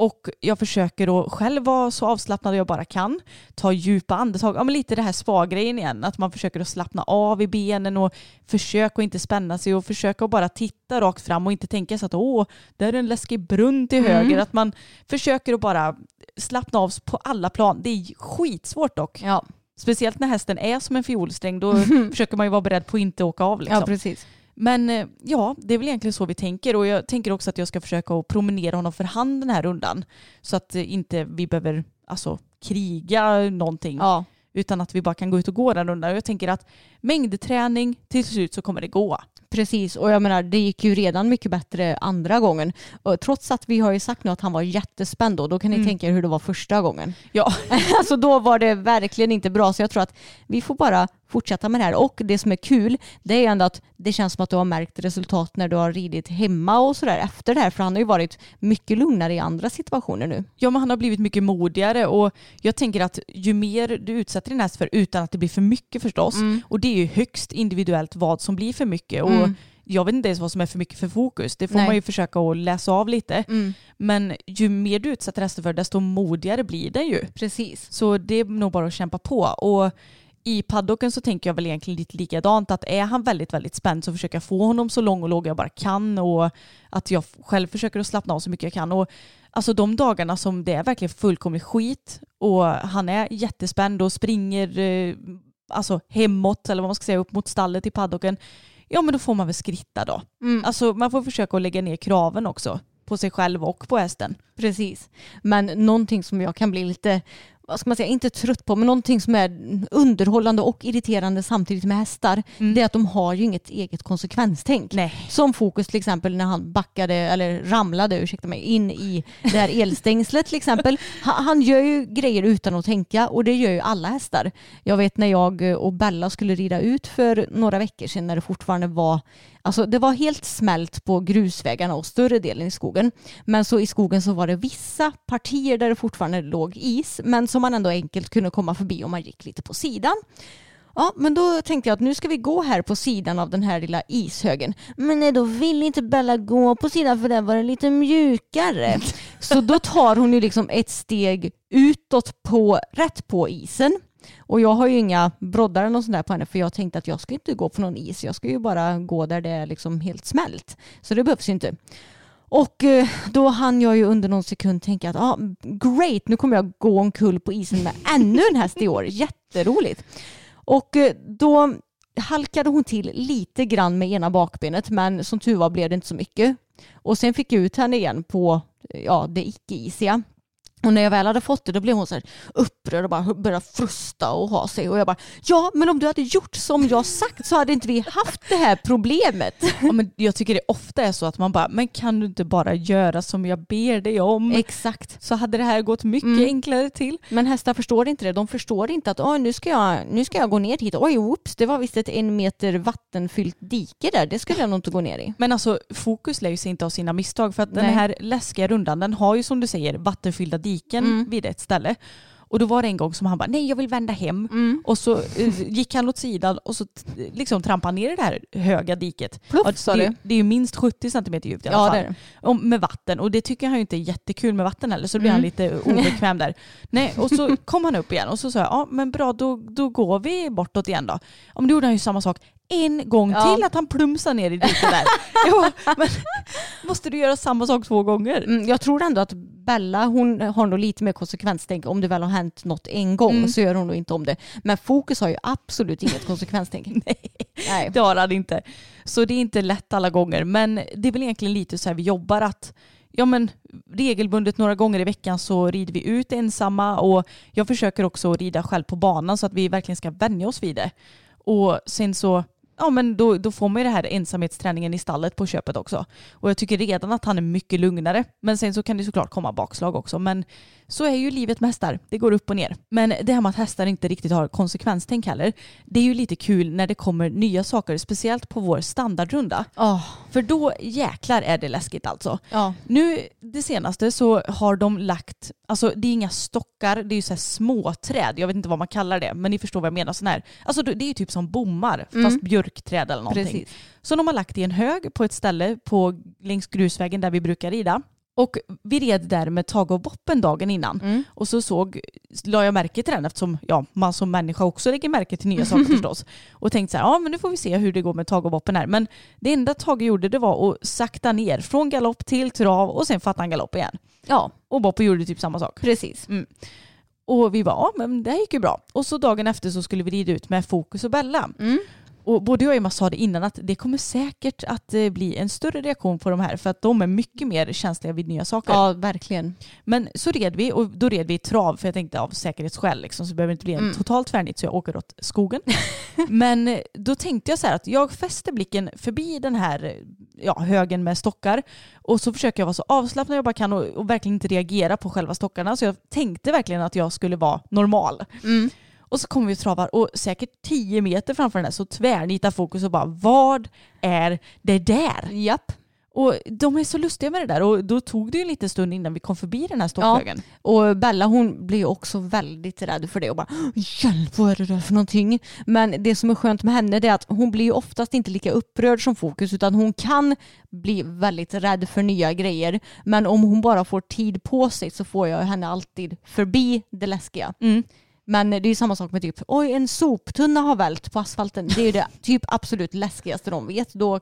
Och jag försöker då själv vara så avslappnad jag bara kan. Ta djupa andetag. Ja, men lite det här spa-grejen igen. Att man försöker att slappna av i benen och försöka att inte spänna sig och försöka att bara titta rakt fram och inte tänka så att åh, där är en läskig brunn till höger. Mm. Att man försöker att bara slappna av på alla plan. Det är skitsvårt dock. Ja, Speciellt när hästen är som en fiolsträng. Då [laughs] försöker man ju vara beredd på att inte åka av. Liksom. ja precis. Men eh, ja, det är väl egentligen så vi tänker och jag tänker också att jag ska försöka att promenera honom för hand den här rundan. Så att eh, inte vi behöver alltså, kriga någonting Ja, utan att vi bara kan gå ut och gå den rundan. Och jag tänker att mängdträning, till slut så kommer det gå. precis. Och jag menar, det gick ju redan mycket bättre andra gången. Och trots att vi har ju sagt nu att han var jättespänd då, då kan ni Mm. tänka er hur det var första gången. Ja, [laughs] alltså då var det verkligen inte bra. Så jag tror att vi får bara fortsätta med det här. Och det som är kul, det är ju ändå att det känns som att du har märkt resultat när du har ridit hemma och sådär efter det här. För han har ju varit mycket lugnare i andra situationer nu. ja, men han har blivit mycket modigare och jag tänker att ju mer du utsätter din häst för utan att det blir för mycket förstås och det är ju högst individuellt vad som blir för mycket och Mm. jag vet inte ens vad som är för mycket för fokus. Det får Nej. man ju försöka att läsa av lite. Mm. Men ju mer du utsätter hästen för desto modigare blir den ju. Precis. Så det är nog bara att kämpa på. Och i paddocken så tänker jag väl egentligen lite likadant att är han väldigt, väldigt spänd så försöker jag få honom så lång och låg jag bara kan och att jag själv försöker att slappna av så mycket jag kan. Och alltså de dagarna som det är verkligen fullkomligt skit och han är jättespänd och springer eh, alltså hemåt eller vad man ska säga upp mot stallet i paddocken. Ja men då får man väl skritta då. Mm. Alltså man får försöka att lägga ner kraven också på sig själv och på hästen. Precis. Men någonting som jag kan bli lite, vad ska man säga, inte trött på, men någonting som är underhållande och irriterande samtidigt med hästar, det är att de har ju inget eget konsekvenstänk. Nej. Som Fokus till exempel när han backade, eller ramlade, ursäkta mig, in i det här [laughs] elstängslet till exempel. Han, han gör ju grejer utan att tänka och det gör ju alla hästar. Jag vet när jag och Bella skulle rida ut för några veckor sedan när det fortfarande var Alltså det var helt smält på grusvägarna och större delen i skogen. Men så i skogen så var det vissa partier där det fortfarande låg is men som man ändå enkelt kunde komma förbi om man gick lite på sidan. Ja, men då tänkte jag att nu ska vi gå här på sidan av den här lilla ishögen. Men nej, då vill inte Bella gå på sidan för där var det lite mjukare. [laughs] Så då tar hon ju liksom ett steg utåt på, rätt på isen. Och jag har ju inga broddar eller sånt där på henne för jag tänkte att jag ska inte gå på någon is. Jag ska ju bara gå där det är liksom helt smält. Så det behövs ju inte. Och eh, då hann jag ju under någon sekund tänka att ah, great, nu kommer jag gå omkull på isen med ännu en häst i år. Jätteroligt. Och eh, då halkade hon till lite grann med ena bakbenet men som tur var blev det inte så mycket. Och sen fick jag ut henne igen på ja, det icke-isiga. Och när jag väl hade fått det då blev hon så här upprörd och bara började frusta och ha sig. Och jag bara, ja men om du hade gjort som jag sagt så hade inte vi haft det här problemet. [laughs] Ja, men jag tycker det ofta är så att man bara, men kan du inte bara göra som jag ber dig om? Exakt. Så hade det här gått mycket Mm. enklare till. Men hästar förstår inte det. De förstår inte att Oj, nu, ska jag, nu ska jag gå ner hit. Oj, whoops, det var visst ett en meter vattenfyllt dike där. Det skulle jag nog inte gå ner i. Men alltså fokus lär ju sig inte av sina misstag för att den Nej. här läskiga rundan den har ju som du säger vattenfyllda diken Mm. vid ett ställe. Och då var det en gång som han bara, nej jag vill vända hem. Mm. Och så eh, gick han åt sidan och så liksom trampade han ner i det här höga diket. Pluff, Ja, sa det, du? det är ju minst 70 centimeter djupt i alla Ja, fall. det det. Om, med vatten och det tycker han ju inte är jättekul med vatten heller så då blir han Mm. lite obekväm där. Nej, och så [laughs] kom han upp igen och så sa jag, ja men bra då, då går vi bortåt igen då. Men då gjorde han ju samma sak en gång Ja. till att han plumsade ner i diket där. [laughs] jo, men måste du göra samma sak två gånger? Mm, jag tror ändå att Bella hon har nog lite mer konsekvenstänk. Om det väl har hänt något en gång Mm. så gör hon nog inte om det. Men Fokus har ju absolut inget konsekvenstänk. Nej. [laughs] Nej. Det har han inte. Så det är inte lätt alla gånger. Men det är väl egentligen lite så här vi jobbar att ja men regelbundet några gånger i veckan så rider vi ut ensamma och jag försöker också rida själv på banan så att vi verkligen ska vänja oss vid det. Och sen så ja, men då, då får man ju det här ensamhetsträningen i stallet på köpet också. Och jag tycker redan att han är mycket lugnare. Men sen så kan det såklart komma bakslag också. Men så är ju livet med hästar. Det går upp och ner. Men det här med att hästar inte riktigt har konsekvenstänk heller. Det är ju lite kul när det kommer nya saker. Speciellt på vår standardrunda. Oh. För då jäklar är det läskigt alltså. Ja. Nu det senaste så har de lagt, alltså det är inga stockar, det är ju så här små träd. Jag vet inte vad man kallar det, men ni förstår vad jag menar. Sån här. Alltså det är ju typ som bommar, fast björkträd eller någonting. Precis. Så de har lagt i en hög på ett ställe på, längs grusvägen där vi brukar rida. Och vi red där med Tage och Boppen dagen innan. Mm. Och så såg, la jag märke till den eftersom ja, man som människa också lägger märke till nya saker [laughs] förstås. Och tänkte så här, ja men nu får vi se hur det går med Tage och Boppen här. Men det enda Tage gjorde det var att sakta ner från galopp till trav och sen fattade han galopp igen. Ja, Och Boppen gjorde typ samma sak. precis. Och vi bara, ja men det här gick ju bra. Och så dagen efter så skulle vi rida ut med Fokus och Bella. Mm. Och både jag och Emma sa det innan att det kommer säkert att eh, bli en större reaktion på de här för att de är mycket mer känsliga vid nya saker. Ja, verkligen. Men så red vi och då red vi i trav för jag tänkte av säkerhetsskäl liksom, så det behöver inte bli en Mm. total tvärnit så jag åker åt skogen. [laughs] Men eh, då tänkte jag så här att jag fäster blicken förbi den här eh, ja, högen med stockar och så försöker jag vara så avslappnad jag bara kan och, och verkligen inte reagera på själva stockarna. Så jag tänkte verkligen att jag skulle vara normal. Mm. Och så kommer vi och travar och säkert 10 meter framför den här så tvärnitar fokus och bara vad är det där? Japp. Och de är så lustiga med det där och då tog det ju en liten stund innan vi kom förbi den här stockhögen. Och Bella hon blir också väldigt rädd för det och bara hjälp vad är det där för någonting? Men det som är skönt med henne är att hon blir ju oftast inte lika upprörd som Fokus utan hon kan bli väldigt rädd för nya grejer. Men om hon bara får tid på sig så får jag henne alltid förbi det läskiga. Mm. Men det är ju samma sak med typ oj en soptunna har vält på asfalten. Det är ju det [laughs] typ absolut läskigaste de vet. Då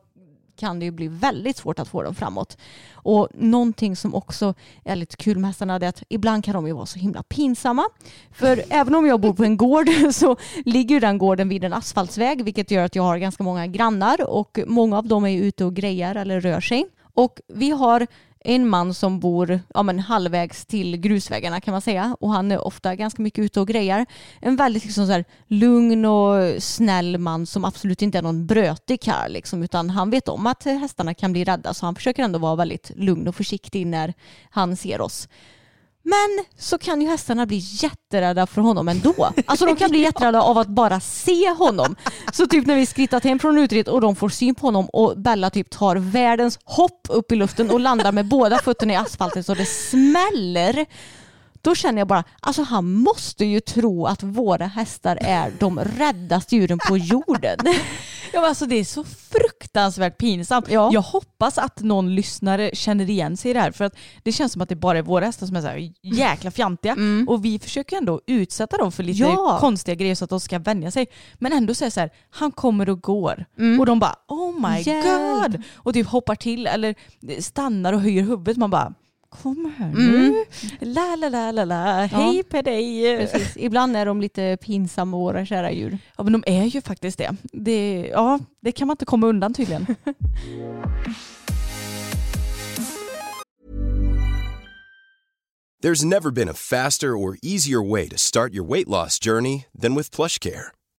kan det ju bli väldigt svårt att få dem framåt. Och någonting som också är lite kul med hästarna är att ibland kan de ju vara så himla pinsamma. För [laughs] även om jag bor på en gård [laughs] så ligger ju den gården vid en asfaltsväg vilket gör att jag har ganska många grannar och många av dem är ute och grejar eller rör sig. Och vi har en man som bor ja, men halvvägs till grusvägarna kan man säga och han är ofta ganska mycket ute och grejar. En väldigt liksom, så här, lugn och snäll man som absolut inte är någon brötig karl liksom, utan han vet om att hästarna kan bli rädda så han försöker ändå vara väldigt lugn och försiktig när han ser oss. Men så kan ju hästarna bli jätterädda för honom ändå. Alltså de kan bli [laughs] jätterädda av att bara se honom. Så typ när vi skrittat hem från utret och de får syn på honom och Bella typ tar världens hopp upp i luften och landar med båda fötterna i asfalten så det smäller. Då känner jag bara, alltså han måste ju tro att våra hästar är de räddaste djuren på jorden. [laughs] Ja, men alltså, det är så fruktansvärt pinsamt. Ja. Jag hoppas att någon lyssnare känner igen sig i det här för att det känns som att det bara är våra hästar som är så här jäkla fjantiga och vi försöker ändå utsätta dem för lite Ja. konstiga grejer så att de ska vänja sig. Men ändå säger så här, han kommer och går och de bara oh my Hjälp. god och typ hoppar till eller stannar och höjer huvudet. Man bara kom här nu, la la la la la, hej på dig. Precis. Ibland är de lite pinsamma våra kära djur. Ja men de är ju faktiskt det. det. Ja, det kan man inte komma undan tydligen. There's never been a faster or easier way to start your weight loss journey than with PlushCare.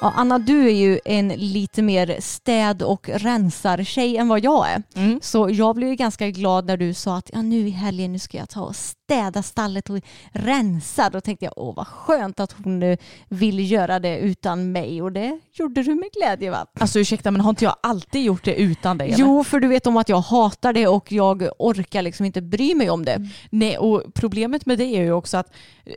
Ja, Anna, du är ju en lite mer städ och rensartjej än vad jag är. Mm. Så jag blev ju ganska glad när du sa att ja, nu i helgen nu ska jag ta och städa stallet och rensa. Då tänkte jag, åh vad skönt att hon vill göra det utan mig och det gjorde du med glädje va? Alltså ursäkta men har inte jag alltid gjort det utan dig? eller? Jo, för du vet om att jag hatar det och jag orkar liksom inte bry mig om det. Nej, och problemet med det är ju också att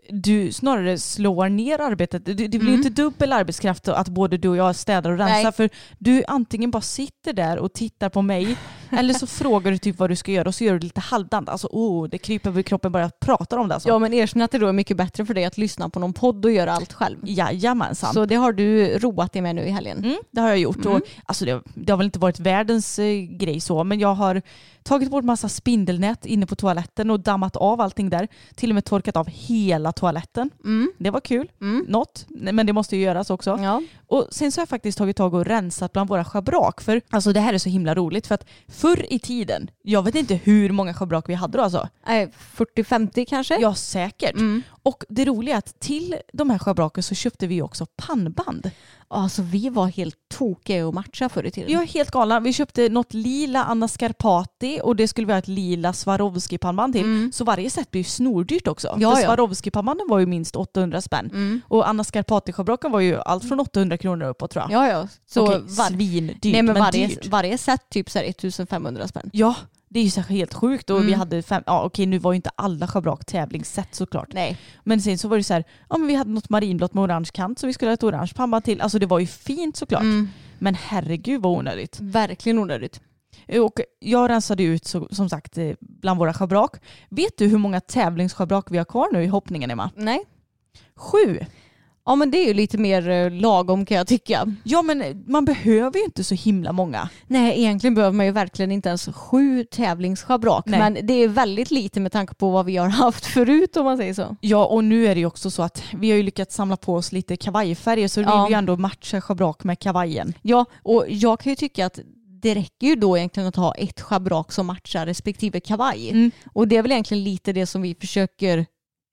du snarare slår ner arbetet. Det, det blir Mm. inte dubbel arbetskraft att både du och jag städar och rensar. Nej. För du antingen bara sitter där och tittar på mig eller så frågar du typ vad du ska göra och så gör du lite halvdant. Alltså oh, det kryper över kroppen bara jag pratar om det. Alltså. Ja, men erkänn att det då är mycket bättre för dig att lyssna på någon podd och göra allt själv. Jajamensan. Så det har du roat dig med nu i helgen. Mm, det har jag gjort. Och, alltså det, det har väl inte varit världens eh, grej så, men jag har tagit bort massa spindelnät inne på toaletten och dammat av allting där. Till och med torkat av hela toaletten. Mm. Det var kul. Mm. Något, men det måste ju göras också. Ja. Och sen så har jag faktiskt tagit tag och rensat bland våra schabrak. För alltså det här är så himla roligt för att förr i tiden, jag vet inte hur många schabrak vi hade då alltså. Nej, 40-50 kanske? Ja säkert. Mm. Och det roliga är att till de här schabraken så köpte vi också pannband. Alltså vi var helt tokiga att matcha förr i tiden. Jag är helt galna. Vi köpte något lila Anna Scarpati och det skulle vara ett lila Swarovski-pannband till. Mm. Så varje set blir ju snordyrt också. Ja, För ja. Swarovski-pannbanden var ju minst 800 spänn. Mm. Och Anna Scarpati-schabraken var ju allt från 800 kronor uppåt tror jag. Ja, ja. Så Okej, var... svindyrt Nej, men varje, dyrt. varje set typ så här 1500 spänn. Ja, det är ju så helt sjukt. Och vi Mm. hade fem, ja okej nu var ju inte alla schabrak tävlingsset såklart. Nej. Men sen så var det så här, ja men vi hade något marinblått med orange kant så vi skulle ha ett orange pannband till. Alltså det var ju fint såklart. Mm. Men herregud vad onödigt. Verkligen onödigt. Och jag rensade ut så, som sagt eh, bland våra schabrak. Vet du hur många tävlingsschabrak vi har kvar nu i hoppningen Emma? Nej. Sju! Ja men det är ju lite mer eh, lagom kan jag tycka. Ja men man behöver ju inte så himla många. Nej egentligen behöver man ju verkligen inte ens sju tävlingsschabrak. Nej. Men det är väldigt lite med tanke på vad vi har haft förut om man säger så. Ja och nu är det ju också så att vi har ju lyckats samla på oss lite kavajfärger så vi Ja. vill ju ändå matcha schabrak med kavajen. Ja och jag kan ju tycka att det räcker ju då egentligen att ha ett schabrak som matchar respektive kavaj. Mm. Och det är väl egentligen lite det som vi försöker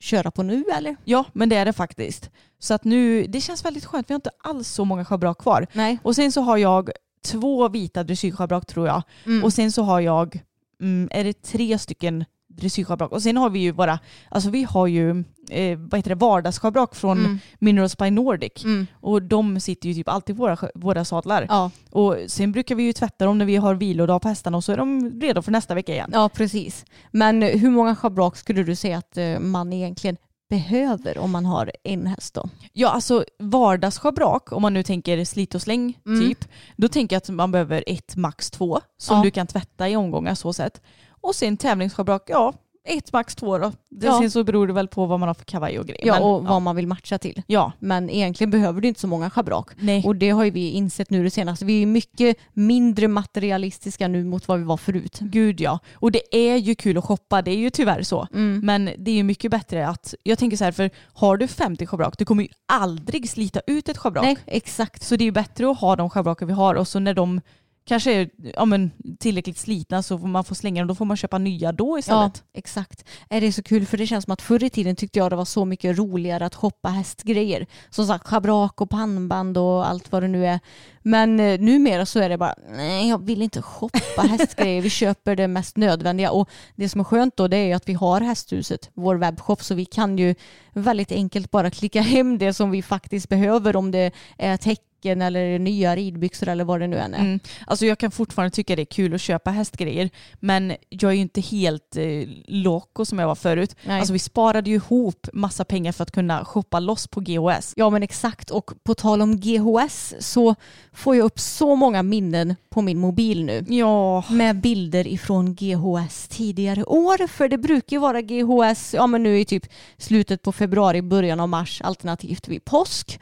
köra på nu eller? Ja men det är det faktiskt. Så att nu, det känns väldigt skönt. Vi har inte alls så många schabrak kvar. Nej. Och sen så har jag två vita dressyrschabrak tror jag. Mm. Och sen så har jag, mm, är det tre stycken dressyrschabrak. Och sen har vi ju bara, alltså vi har ju, eh, vad heter det, vardagsschabrak från Mm. Minerals by Nordic. Mm. Och de sitter ju typ alltid på våra, våra sadlar. Ja. Och sen brukar vi ju tvätta dem när vi har vilodag på hästarna och så är de redo för nästa vecka igen. ja precis. Men hur många schabrak skulle du säga att eh, man egentligen behöver om man har en häst då? Ja alltså vardagsschabrak, om man nu tänker slit och släng Mm. typ, då tänker jag att man behöver ett, max två som Ja. du kan tvätta i omgångar så sett. Och sen tävlingsschabrak, ja ett, max två då. Det, Ja. Sen så beror det väl på vad man har för kavaj och grejer. Ja Men, och vad man vill matcha till. ja. Men egentligen behöver du inte så många schabrak. Nej. Och det har ju vi insett nu det senaste. Vi är mycket mindre materialistiska nu mot vad vi var förut. Gud ja. Och det är ju kul att shoppa, det är ju tyvärr så. Mm. Men det är ju mycket bättre att, jag tänker så här, för har du 50 schabrak, du kommer ju aldrig slita ut ett schabrak. Nej, exakt. Så det är ju bättre att ha de schabraker vi har och så när de kanske är ja, men, tillräckligt slitna så får man få slänga dem, då får man köpa nya då Ja, istället. exakt. Är det är så kul för det känns som att förr i tiden tyckte jag det var så mycket roligare att shoppa hästgrejer. Som sagt schabrak och pannband och allt vad det nu är. Men eh, numera så är det bara, nej jag vill inte shoppa [laughs] hästgrejer. Vi köper det mest nödvändiga och det som är skönt då det är att vi har hästhuset, vår webbshop, så vi kan ju väldigt enkelt bara klicka hem det som vi faktiskt behöver om det är tecken eller nya ridbyxor eller vad det nu än är. Mm. Alltså jag kan fortfarande tycka det är kul att köpa hästgrejer men jag är ju inte helt eh, loco som jag var förut. Nej. Alltså vi sparade ju ihop massa pengar för att kunna shoppa loss på GOS. Ja men exakt och på tal om GHS så får jag upp så många minnen på min mobil nu. Ja, Med bilder ifrån GHS tidigare år. För det brukar ju vara GHS, ja men nu i typ slutet på februari, början av mars alternativt vid påsk.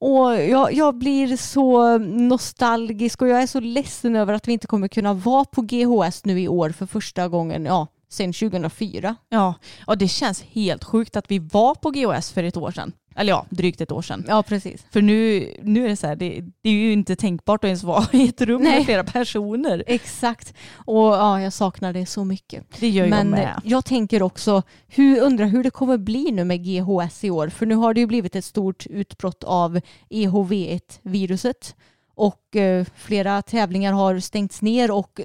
Och jag, jag blir så nostalgisk och jag är så ledsen över att vi inte kommer kunna vara på GHS nu i år för första gången, ja sedan 2004. Ja, och det känns helt sjukt att vi var på GOS för ett år sedan. Eller ja, drygt ett år sedan. Ja, precis. För nu, nu är det så här, det, det är ju inte tänkbart att ens vara i ett rum Nej. med flera personer. Exakt. Och ja, jag saknar det så mycket. Det gör jag Men med. jag tänker också, hur, undrar hur det kommer bli nu med GHS i år. För nu har det ju blivit ett stort utbrott av E EHV1-viruset. Och eh, flera tävlingar har stängts ner och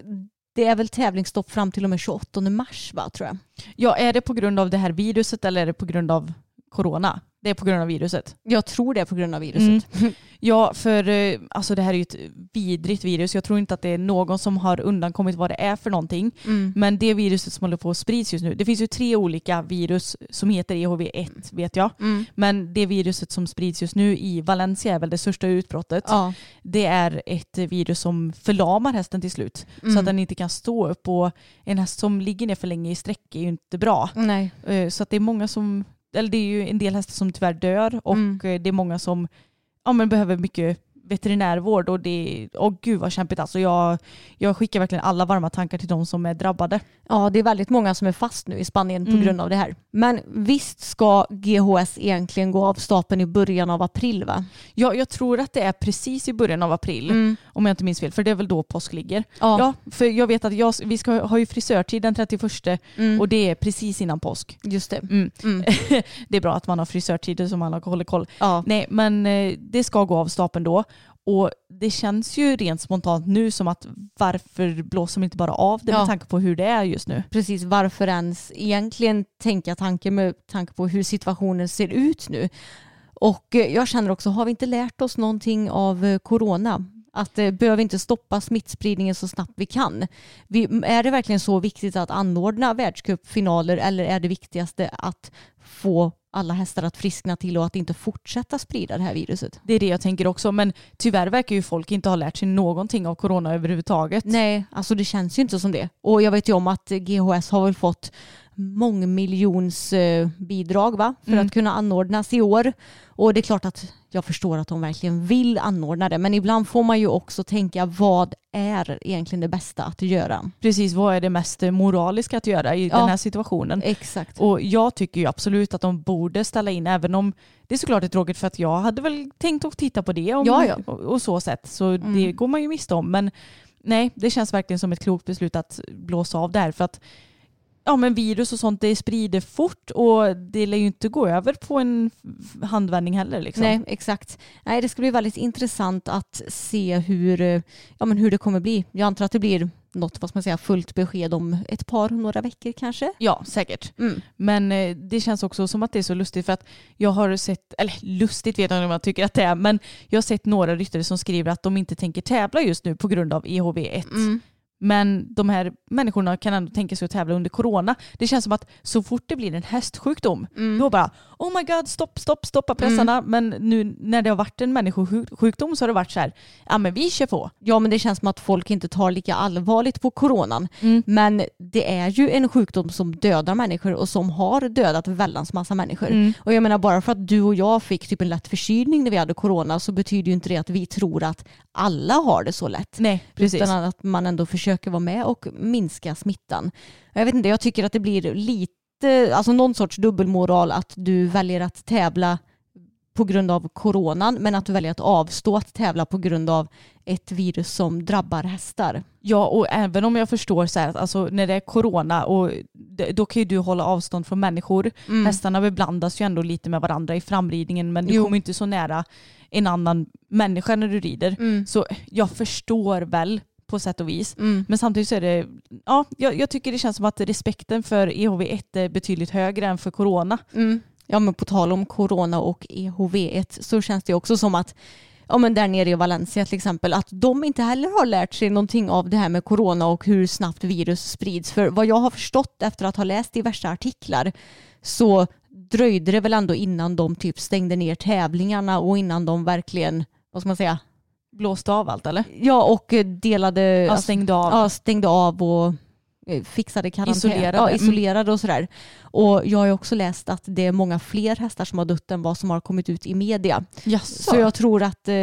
det är väl tävlingsstopp fram till och med 28 mars va, tror jag. Ja, är det på grund av det här viruset eller är det på grund av corona? Det är på grund av viruset. Jag tror det är på grund av viruset. [laughs] Ja, för eh, alltså det här är ju ett vidrigt virus. Jag tror inte att det är någon som har undankommit vad det är för någonting. Mm. Men det viruset som håller på att sprids just nu, det finns ju tre olika virus som heter EHV1 vet jag. Mm. Men det viruset som sprids just nu i Valencia är väl det största utbrottet. Ja. Det är ett virus som förlamar hästen till slut. Så Mm. att den inte kan stå upp och en häst som ligger ner för länge i sträck är ju inte bra. Nej. Eh, Så att det är många som, eller det är ju en del hästar som tyvärr dör och Mm. eh, det är många som ja, men behöver mycket veterinärvård och det åh gud vad kämpigt alltså. Jag, jag skickar verkligen alla varma tankar till de som är drabbade. Ja, det är väldigt många som är fast nu i Spanien på Mm. grund av det här. Men visst ska GHS egentligen gå av stapeln i början av april va? Ja, jag tror att det är precis i början av april om jag inte minns fel för det är väl då påsk ligger. Ja. Ja, för jag vet att jag, vi ska ha ju frisörtid den 31 Mm. och det är precis innan påsk. Just det. Mm. Mm. [laughs] det är bra att man har frisörtider som man håller koll. Ja. Nej, men eh, det ska gå av stapeln då. Och det känns ju rent spontant nu som att varför blåser man inte bara av det Ja. med tanke på hur det är just nu? Precis, varför ens egentligen tänka tanken med tanke på hur situationen ser ut nu. Och eh, jag känner också, har vi inte lärt oss någonting av eh, corona? Att eh, behöver inte stoppa smittspridningen så snabbt vi kan. Vi, är det verkligen så viktigt att anordna världscupfinaler eller är det viktigaste att få alla hästar att friskna till och att inte fortsätta sprida det här viruset? Det är det jag tänker också. Men tyvärr verkar ju folk inte ha lärt sig någonting av corona överhuvudtaget. Nej, alltså det känns ju inte som det. Och jag vet ju om att GHS har väl fått mångmiljons eh, bidrag va? för Mm. att kunna anordnas i år. Och det är klart att jag förstår att de verkligen vill anordna det. Men ibland får man ju också tänka vad är egentligen det bästa att göra? Precis, vad är det mest moraliska att göra i Ja. den här situationen? Exakt. Och jag tycker ju absolut att de borde ställa in, även om det är såklart är tråkigt för att jag hade väl tänkt att titta på det om, Ja, ja. Och, och så sätt. Så det Mm. går man ju miste om. Men nej, det känns verkligen som ett klokt beslut att blåsa av det här. För att ja, men virus och sånt det sprider fort och det lär ju inte gå över på en handvändning heller. Liksom. Nej, exakt. Nej, det ska bli väldigt intressant att se hur, ja, men hur det kommer bli. Jag antar att det blir något, vad ska man säga, fullt besked om ett par, några veckor kanske. Ja, säkert. Mm. Men eh, det känns också som att det är så lustigt för att jag har sett, eller lustigt vet jag inte om jag tycker att det är, men jag har sett några ryttare som skriver att de inte tänker tävla just nu på grund av E EHV1. Mm. Men de här människorna kan ändå tänka sig att tävla under corona. Det känns som att så fort det blir en hästsjukdom, Mm. då bara oh my god, stopp, stopp, stoppa pressarna. Men nu när det har varit en människosjukdom så har det varit så här, ja men vi kör på. Ja men det känns som att folk inte tar lika allvarligt på coronan. Mm. Men det är ju en sjukdom som dödar människor och som har dödat väldans massa människor. Mm. Och jag menar bara för att du och jag fick typ en lätt förkylning när vi hade corona så betyder ju inte det att vi tror att alla har det så lätt. Nej, precis. Utan att man ändå försöker vara med och minska smittan. Jag vet inte, jag tycker att det blir lite, alltså någon sorts dubbelmoral att du väljer att tävla på grund av coronan men att du väljer att avstå att tävla på grund av ett virus som drabbar hästar. Ja, och även om jag förstår så här att alltså, när det är corona och då kan ju du hålla avstånd från människor. Hästarna beblandas ju ändå lite med varandra i framridningen men du Jo. kommer inte så nära en annan människa när du rider. Mm. Så jag förstår väl på sätt och vis. Mm. Men samtidigt så är det, ja, jag, jag tycker det känns som att respekten för EHV1 är betydligt högre än för corona. Mm. Ja men på tal om corona och E EHV1 så känns det också som att ja, men där nere i Valencia till exempel, att de inte heller har lärt sig någonting av det här med corona och hur snabbt virus sprids. För vad jag har förstått efter att ha läst diverse artiklar så dröjde det väl ändå innan de typ stängde ner tävlingarna och innan de verkligen, vad ska man säga, Blåste av allt eller? ja och delade, Ja, stängde av. ja, stängde av och eh, fixade karantän. Isolerade. Ja, isolerade och sådär. Och jag har också läst att det är många fler hästar som har dött än vad som har kommit ut i media. Jaså? Så jag tror att eh,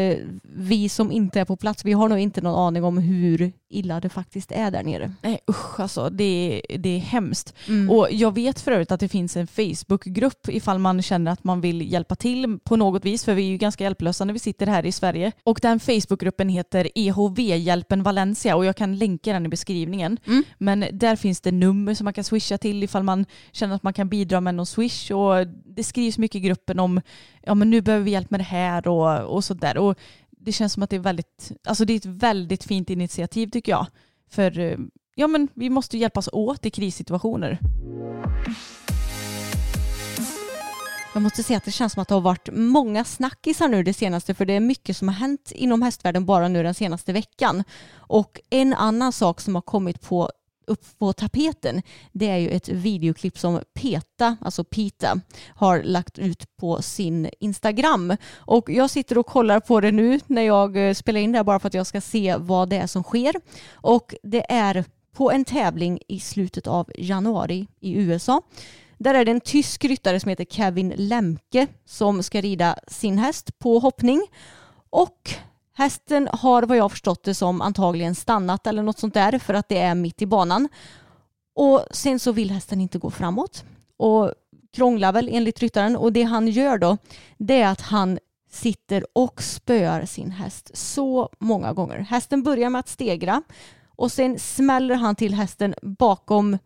vi som inte är på plats, vi har nog inte någon aning om hur illa det faktiskt är där nere. Nej usch alltså, det är, det är hemskt. Mm. Och jag vet för övrigt att det finns en Facebookgrupp ifall man känner att man vill hjälpa till på något vis, för vi är ju ganska hjälplösa när vi sitter här i Sverige. Och den Facebookgruppen heter EHV-hjälpen Valencia och jag kan länka den i beskrivningen. Mm. Men där finns det nummer som man kan swisha till ifall man känner att man kan bidra med någon swish och det skrivs mycket i gruppen om ja men nu behöver vi hjälp med det här och, och sådär. Och det känns som att det är väldigt, alltså det är ett väldigt fint initiativ tycker jag. För eh, ja men vi måste hjälpas åt i krissituationer. Jag måste säga att det känns som att det har varit många snackisar nu det senaste för det är mycket som har hänt inom hästvärlden bara nu den senaste veckan. Och en annan sak som har kommit på upp på tapeten det är ju ett videoklipp som PETA, alltså Pita, har lagt ut på sin Instagram. Och jag sitter och kollar på det nu när jag eh, spelar in det här bara för att jag ska se vad det är som sker. Och det är på en tävling i slutet av januari i USA. Där är det en tysk ryttare som heter Kevin Lemke som ska rida sin häst på hoppning. Och hästen har vad jag förstått det som antagligen stannat eller något sånt där för att det är mitt i banan. Och sen så vill hästen inte gå framåt och krånglar väl enligt ryttaren och det han gör då det är att han sitter och spöar sin häst så många gånger. Hästen börjar med att stegra och sen smäller han till hästen bakom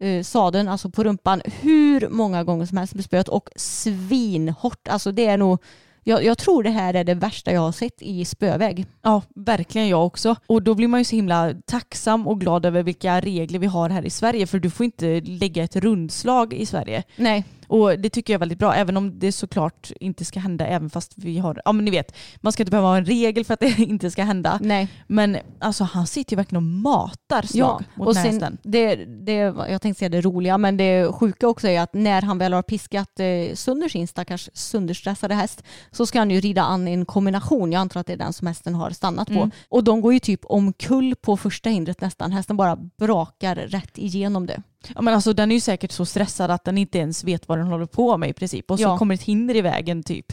eh, sadeln, alltså på rumpan, hur många gånger som helst med spöet och svinhårt. Alltså det är nog, jag, jag tror det här är det värsta jag har sett i spöväg. Ja, verkligen jag också. Och då blir man ju så himla tacksam och glad över vilka regler vi har här i Sverige. För du får inte lägga ett rundslag i Sverige. Nej. Och det tycker jag är väldigt bra, även om det såklart inte ska hända även fast vi har, ja men ni vet, man ska inte behöva ha en regel för att det [laughs] inte ska hända. Nej. Men alltså han sitter ju verkligen och matar slag mot och den sen det, det, jag tänkte säga det roliga, men det sjuka också är att när han väl har piskat eh, sönder sin stackars sönderstressade häst så ska han ju rida an en kombination. Jag antar att det är den som hästen har stannat på. Mm. Och de går ju typ omkull på första hindret nästan. Hästen bara brakar rätt igenom det. Ja, men alltså, den är ju säkert så stressad att den inte ens vet vad den håller på med i princip. Och så Ja. kommer ett hinder i vägen typ.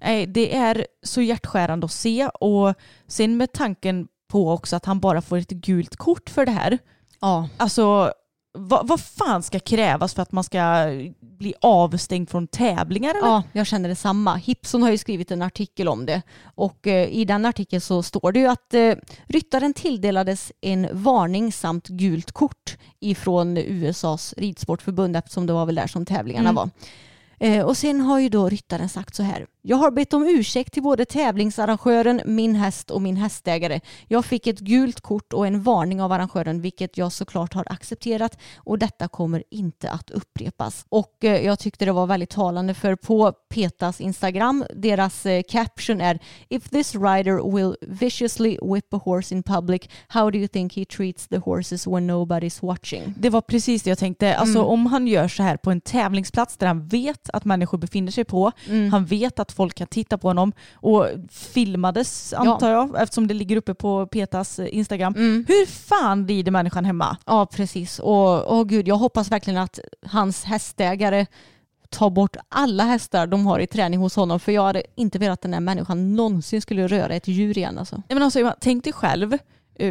Nej, det är så hjärtskärande att se och sen med tanken på också att han bara får ett gult kort för det här. Ja. Alltså vad, vad fan ska krävas för att man ska bli avstängd från tävlingar eller? Ja, jag känner detsamma. Hipson har ju skrivit en artikel om det och eh, i den artikeln så står det ju att eh, ryttaren tilldelades en varning samt gult kort ifrån USAs ridsportförbund eftersom det var väl där som tävlingarna Mm. var. Eh, och sen har ju då ryttaren sagt så här. Jag har bett om ursäkt till både tävlingsarrangören, min häst och min hästägare. Jag fick ett gult kort och en varning av arrangören vilket jag såklart har accepterat och detta kommer inte att upprepas. Och eh, jag tyckte det var väldigt talande för på Petas Instagram, deras eh, caption är If this rider will viciously whip a horse in public, how do you think he treats the horses when nobody's watching? Det var precis det jag tänkte. Alltså Mm. om han gör så här på en tävlingsplats där han vet att människor befinner sig på, Mm. han vet att folk kan titta på honom och filmades antar jag eftersom det ligger uppe på Petas eh, Instagram. Mm. Hur fan rider människan hemma? Ja, precis. Och åh gud, jag hoppas verkligen att hans hästägare tar bort alla hästar de har i träning hos honom. För jag hade inte velat att den här människan någonsin skulle röra ett djur igen. Alltså. Nej, men alltså, tänk dig själv,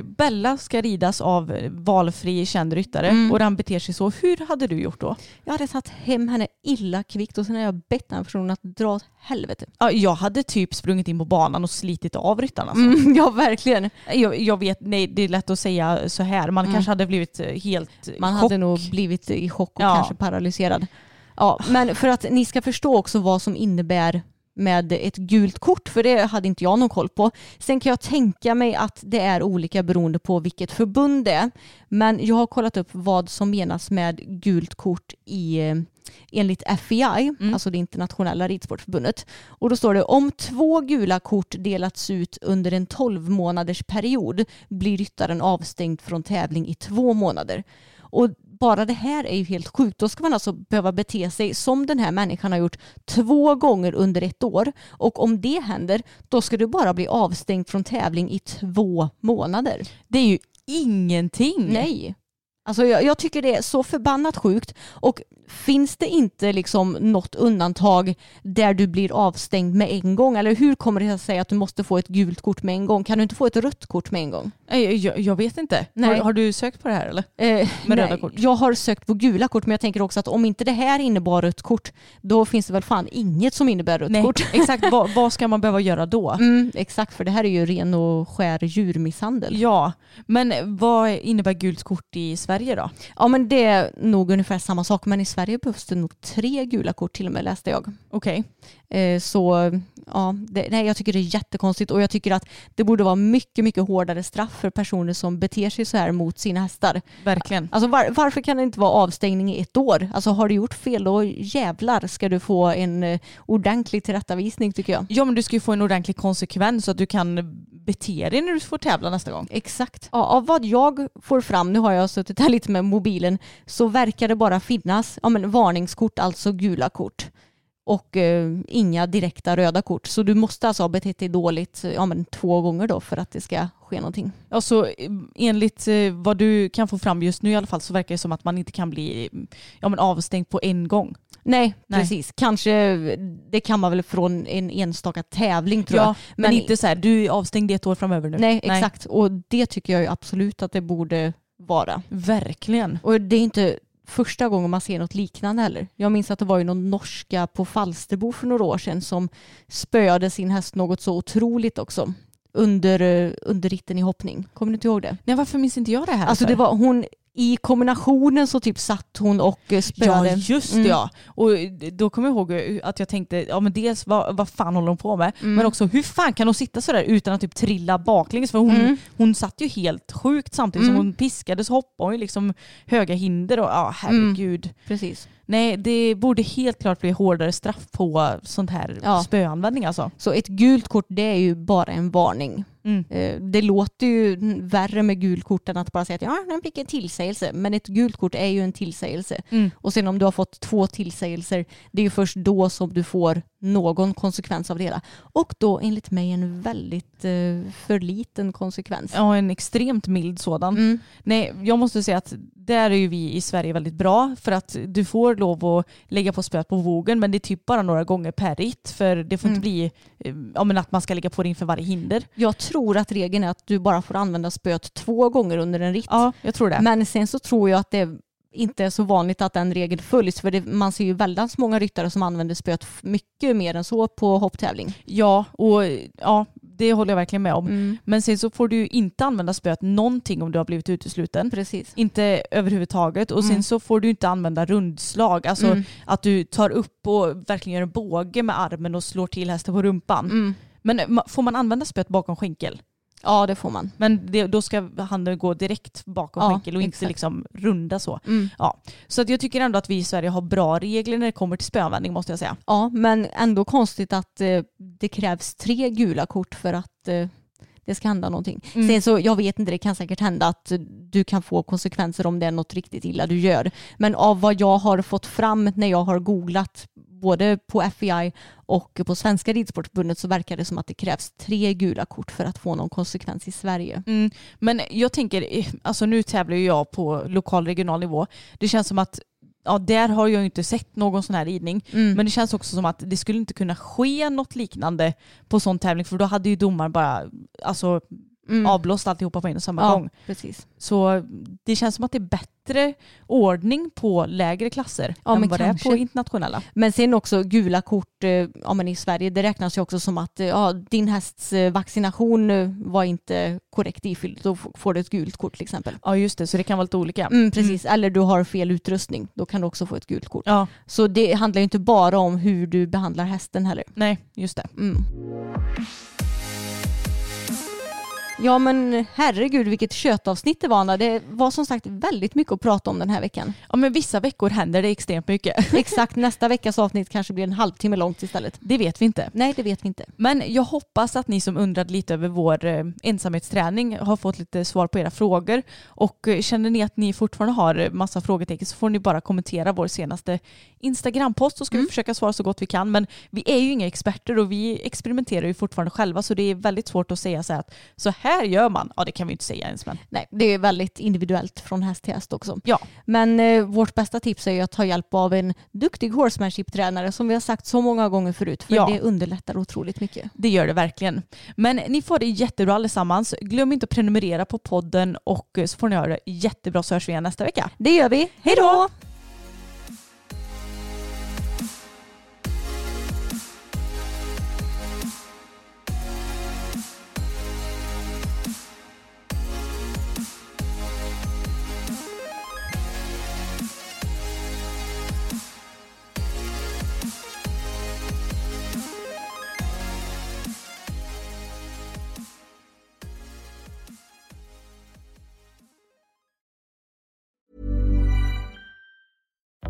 Bella ska ridas av eh, valfri känd ryttare Mm. och den beter sig så. Hur hade du gjort då? Jag hade tagit hem henne illa kvickt och sen har jag bett den personen att dra åt helvete. Ja, jag hade typ sprungit in på banan och slitit av ryttaren. Alltså. Mm, [laughs] ja, verkligen. Jag, jag vet, nej det är lätt att säga så här. Man Mm. kanske hade blivit eh, helt Man chock. hade nog blivit i chock och Ja. kanske paralyserad. Ja, men för att ni ska förstå också vad som innebär med ett gult kort, för det hade inte jag någon koll på. Sen kan jag tänka mig att det är olika beroende på vilket förbund det är. Men jag har kollat upp vad som menas med gult kort i eh, enligt FEI, Mm. alltså det internationella ridsportförbundet. Och då står det om två gula kort delats ut under en 12 månaders period blir ryttaren avstängd från tävling i två månader. Och bara det här är ju helt sjukt. Då ska man alltså behöva bete sig som den här människan har gjort två gånger under ett år. Och om det händer, då ska du bara bli avstängd från tävling i två månader. Det är ju ingenting. Nej. Alltså jag, jag tycker det är så förbannat sjukt. Och finns det inte liksom något undantag där du blir avstängd med en gång? Eller hur kommer det sig att du måste få ett gult kort med en gång? Kan du inte få ett rött kort med en gång? Jag, jag vet inte. Nej. Har, har du sökt på det här eller? Eh, Med röda nej, kort? Jag har sökt på gula kort men jag tänker också att om inte det här innebar rött kort då finns det väl fan inget som innebär rött Nej, kort. [laughs] exakt. vad, vad ska man behöva göra då? Mm, exakt, för det här är ju ren och skär djurmisshandel. Ja, men vad innebär gult kort i Sverige då? Ja men det är nog ungefär samma sak men i Sverige behövs det nog tre gula kort till och med läste jag. Okej. Eh, så ja, det, nej, jag tycker det är jättekonstigt och jag tycker att det borde vara mycket, mycket hårdare straff för personer som beter sig så här mot sina hästar. Verkligen. Alltså var, varför kan det inte vara avstängning i ett år? Alltså har du gjort fel då jävlar ska du få en eh, ordentlig tillrättavisning tycker jag. Ja men du ska ju få en ordentlig konsekvens så att du kan bete dig när du får tävla nästa gång. Exakt. Ja, av vad jag får fram, nu har jag suttit här lite med mobilen, så verkar det bara finnas ja, men varningskort, alltså gula kort. Och eh, inga direkta röda kort. Så du måste alltså ha betett dig dåligt ja, men två gånger då för att det ska ske någonting. Alltså eh, enligt eh, vad du kan få fram just nu i alla fall så verkar det som att man inte kan bli ja, men avstängd på en gång. Nej, Nej. precis. Kanske, det kan man väl från en enstaka tävling tror Ja, jag. men, inte så här, du är avstängd ett år framöver nu. Nej, exakt. Och det tycker jag ju absolut att det borde vara. Verkligen. Och det är inte första gången man ser något liknande heller. Jag minns att det var ju någon norska på Falsterbo för några år sedan som spöade sin häst något så otroligt också. Under, eh, under ritten i hoppning. Kommer du inte ihåg det? Nej, varför minns inte jag det här? Alltså det var hon, i kombinationen så typ satt hon och eh, spöade. Ja just det Mm. ja. Och då kommer jag ihåg att jag tänkte, ja men dels vad, vad fan håller hon på med? Mm. Men också hur fan kan hon sitta sådär utan att typ trilla baklänges? För hon, Mm. hon satt ju helt sjukt samtidigt Mm. som hon piskades hoppade hon ju liksom höga hinder och ja herregud. Precis. Nej det borde helt klart bli hårdare straff på sånt här Ja. spöanvändning alltså. Så ett gult kort det är ju bara en varning. Mm. Eh, Det låter ju värre med gult kort än att bara säga att ja, den fick en tillsägelse. Men ett gult kort är ju en tillsägelse. Mm. Och sen om du har fått två tillsägelser, det är ju först då som du får någon konsekvens av det hela. Och då enligt mig en väldigt eh, för liten konsekvens. Ja en extremt mild sådan. Mm. Nej, jag måste säga att där är ju vi i Sverige väldigt bra för att du får lov att lägga på spöet på vågen men det är typ bara några gånger per ritt för det får Mm. inte bli eh, ja, men att man ska lägga på det inför varje hinder. Jag tror att regeln är att du bara får använda spöet två gånger under en ritt. Ja, jag tror det. Men sen så tror jag att det inte är så vanligt att den regeln följs för det, man ser ju väldigt många ryttare som använder spöet mycket mer än så på hopptävling. Ja, och ja, det håller jag verkligen med om. Mm. Men sen så får du ju inte använda spöet någonting om du har blivit utesluten. Precis. Inte överhuvudtaget. Och sen Mm. så får du inte använda rundslag. Alltså Mm. att du tar upp och verkligen gör en båge med armen och slår till hästen på rumpan. Mm. Men får man använda spöet bakom skänkel? Ja det får man. Men det, då ska handen gå direkt bakom Ja, skänkel och inte exakt. liksom runda så. Mm. Ja. Så att jag tycker ändå att vi i Sverige har bra regler när det kommer till spöanvändning måste jag säga. Ja men ändå konstigt att eh, det krävs tre gula kort för att eh, det ska hända någonting. Mm. Sen så, jag vet inte, det kan säkert hända att du kan få konsekvenser om det är något riktigt illa du gör. Men av vad jag har fått fram när jag har googlat både på FEI och på Svenska Ridsportförbundet så verkar det som att det krävs tre gula kort för att få någon konsekvens i Sverige. Mm. Men jag tänker, eh, alltså nu tävlar ju jag på lokal regional nivå. Det känns som att Ja, där har jag inte sett någon sån här ridning. Mm. Men det känns också som att det skulle inte kunna ske något liknande på sån tävling för då hade ju domaren bara alltså, Mm. avblåst alltihopa på en och samma ja, gång. precis. Så det känns som att det är bättre ordning på lägre klasser Ja, än vad det är på internationella. Men sen också gula kort eh, ja, men i Sverige, det räknas ju också som att eh, ja, din hästs eh, vaccination var inte korrekt ifylld. Då får du ett gult kort till exempel. Ja just det, så det kan vara lite olika. Mm, precis, eller du har fel utrustning. Då kan du också få ett gult kort. Ja, Så det handlar ju inte bara om hur du behandlar hästen heller. nej just det. Ja men herregud vilket köttavsnitt det var Anna. Det var som sagt väldigt mycket att prata om den här veckan. Ja men vissa veckor händer det extremt mycket. [laughs] Exakt nästa veckas avsnitt kanske blir en halvtimme långt istället. Det vet vi inte. Nej det vet vi inte. Men jag hoppas att ni som undrade lite över vår eh, ensamhetsträning har fått lite svar på era frågor. Och eh, känner ni att ni fortfarande har eh, massa frågetecken så får ni bara kommentera vår senaste Instagram-post så ska Mm. vi försöka svara så gott vi kan. Men vi är ju inga experter och vi experimenterar ju fortfarande själva så det är väldigt svårt att säga så här att så här gör man. Ja det kan vi inte säga ens men. Nej, det är väldigt individuellt från häst till häst också. Ja. Men eh, vårt bästa tips är ju att ta hjälp av en duktig horsemanship-tränare som vi har sagt så många gånger förut. För Ja. det underlättar otroligt mycket. Det gör det verkligen. Men ni får det jättebra allesammans. Glöm inte att prenumerera på podden och så får ni ha det jättebra så hörs vi igen nästa vecka. Det gör vi. Hej då!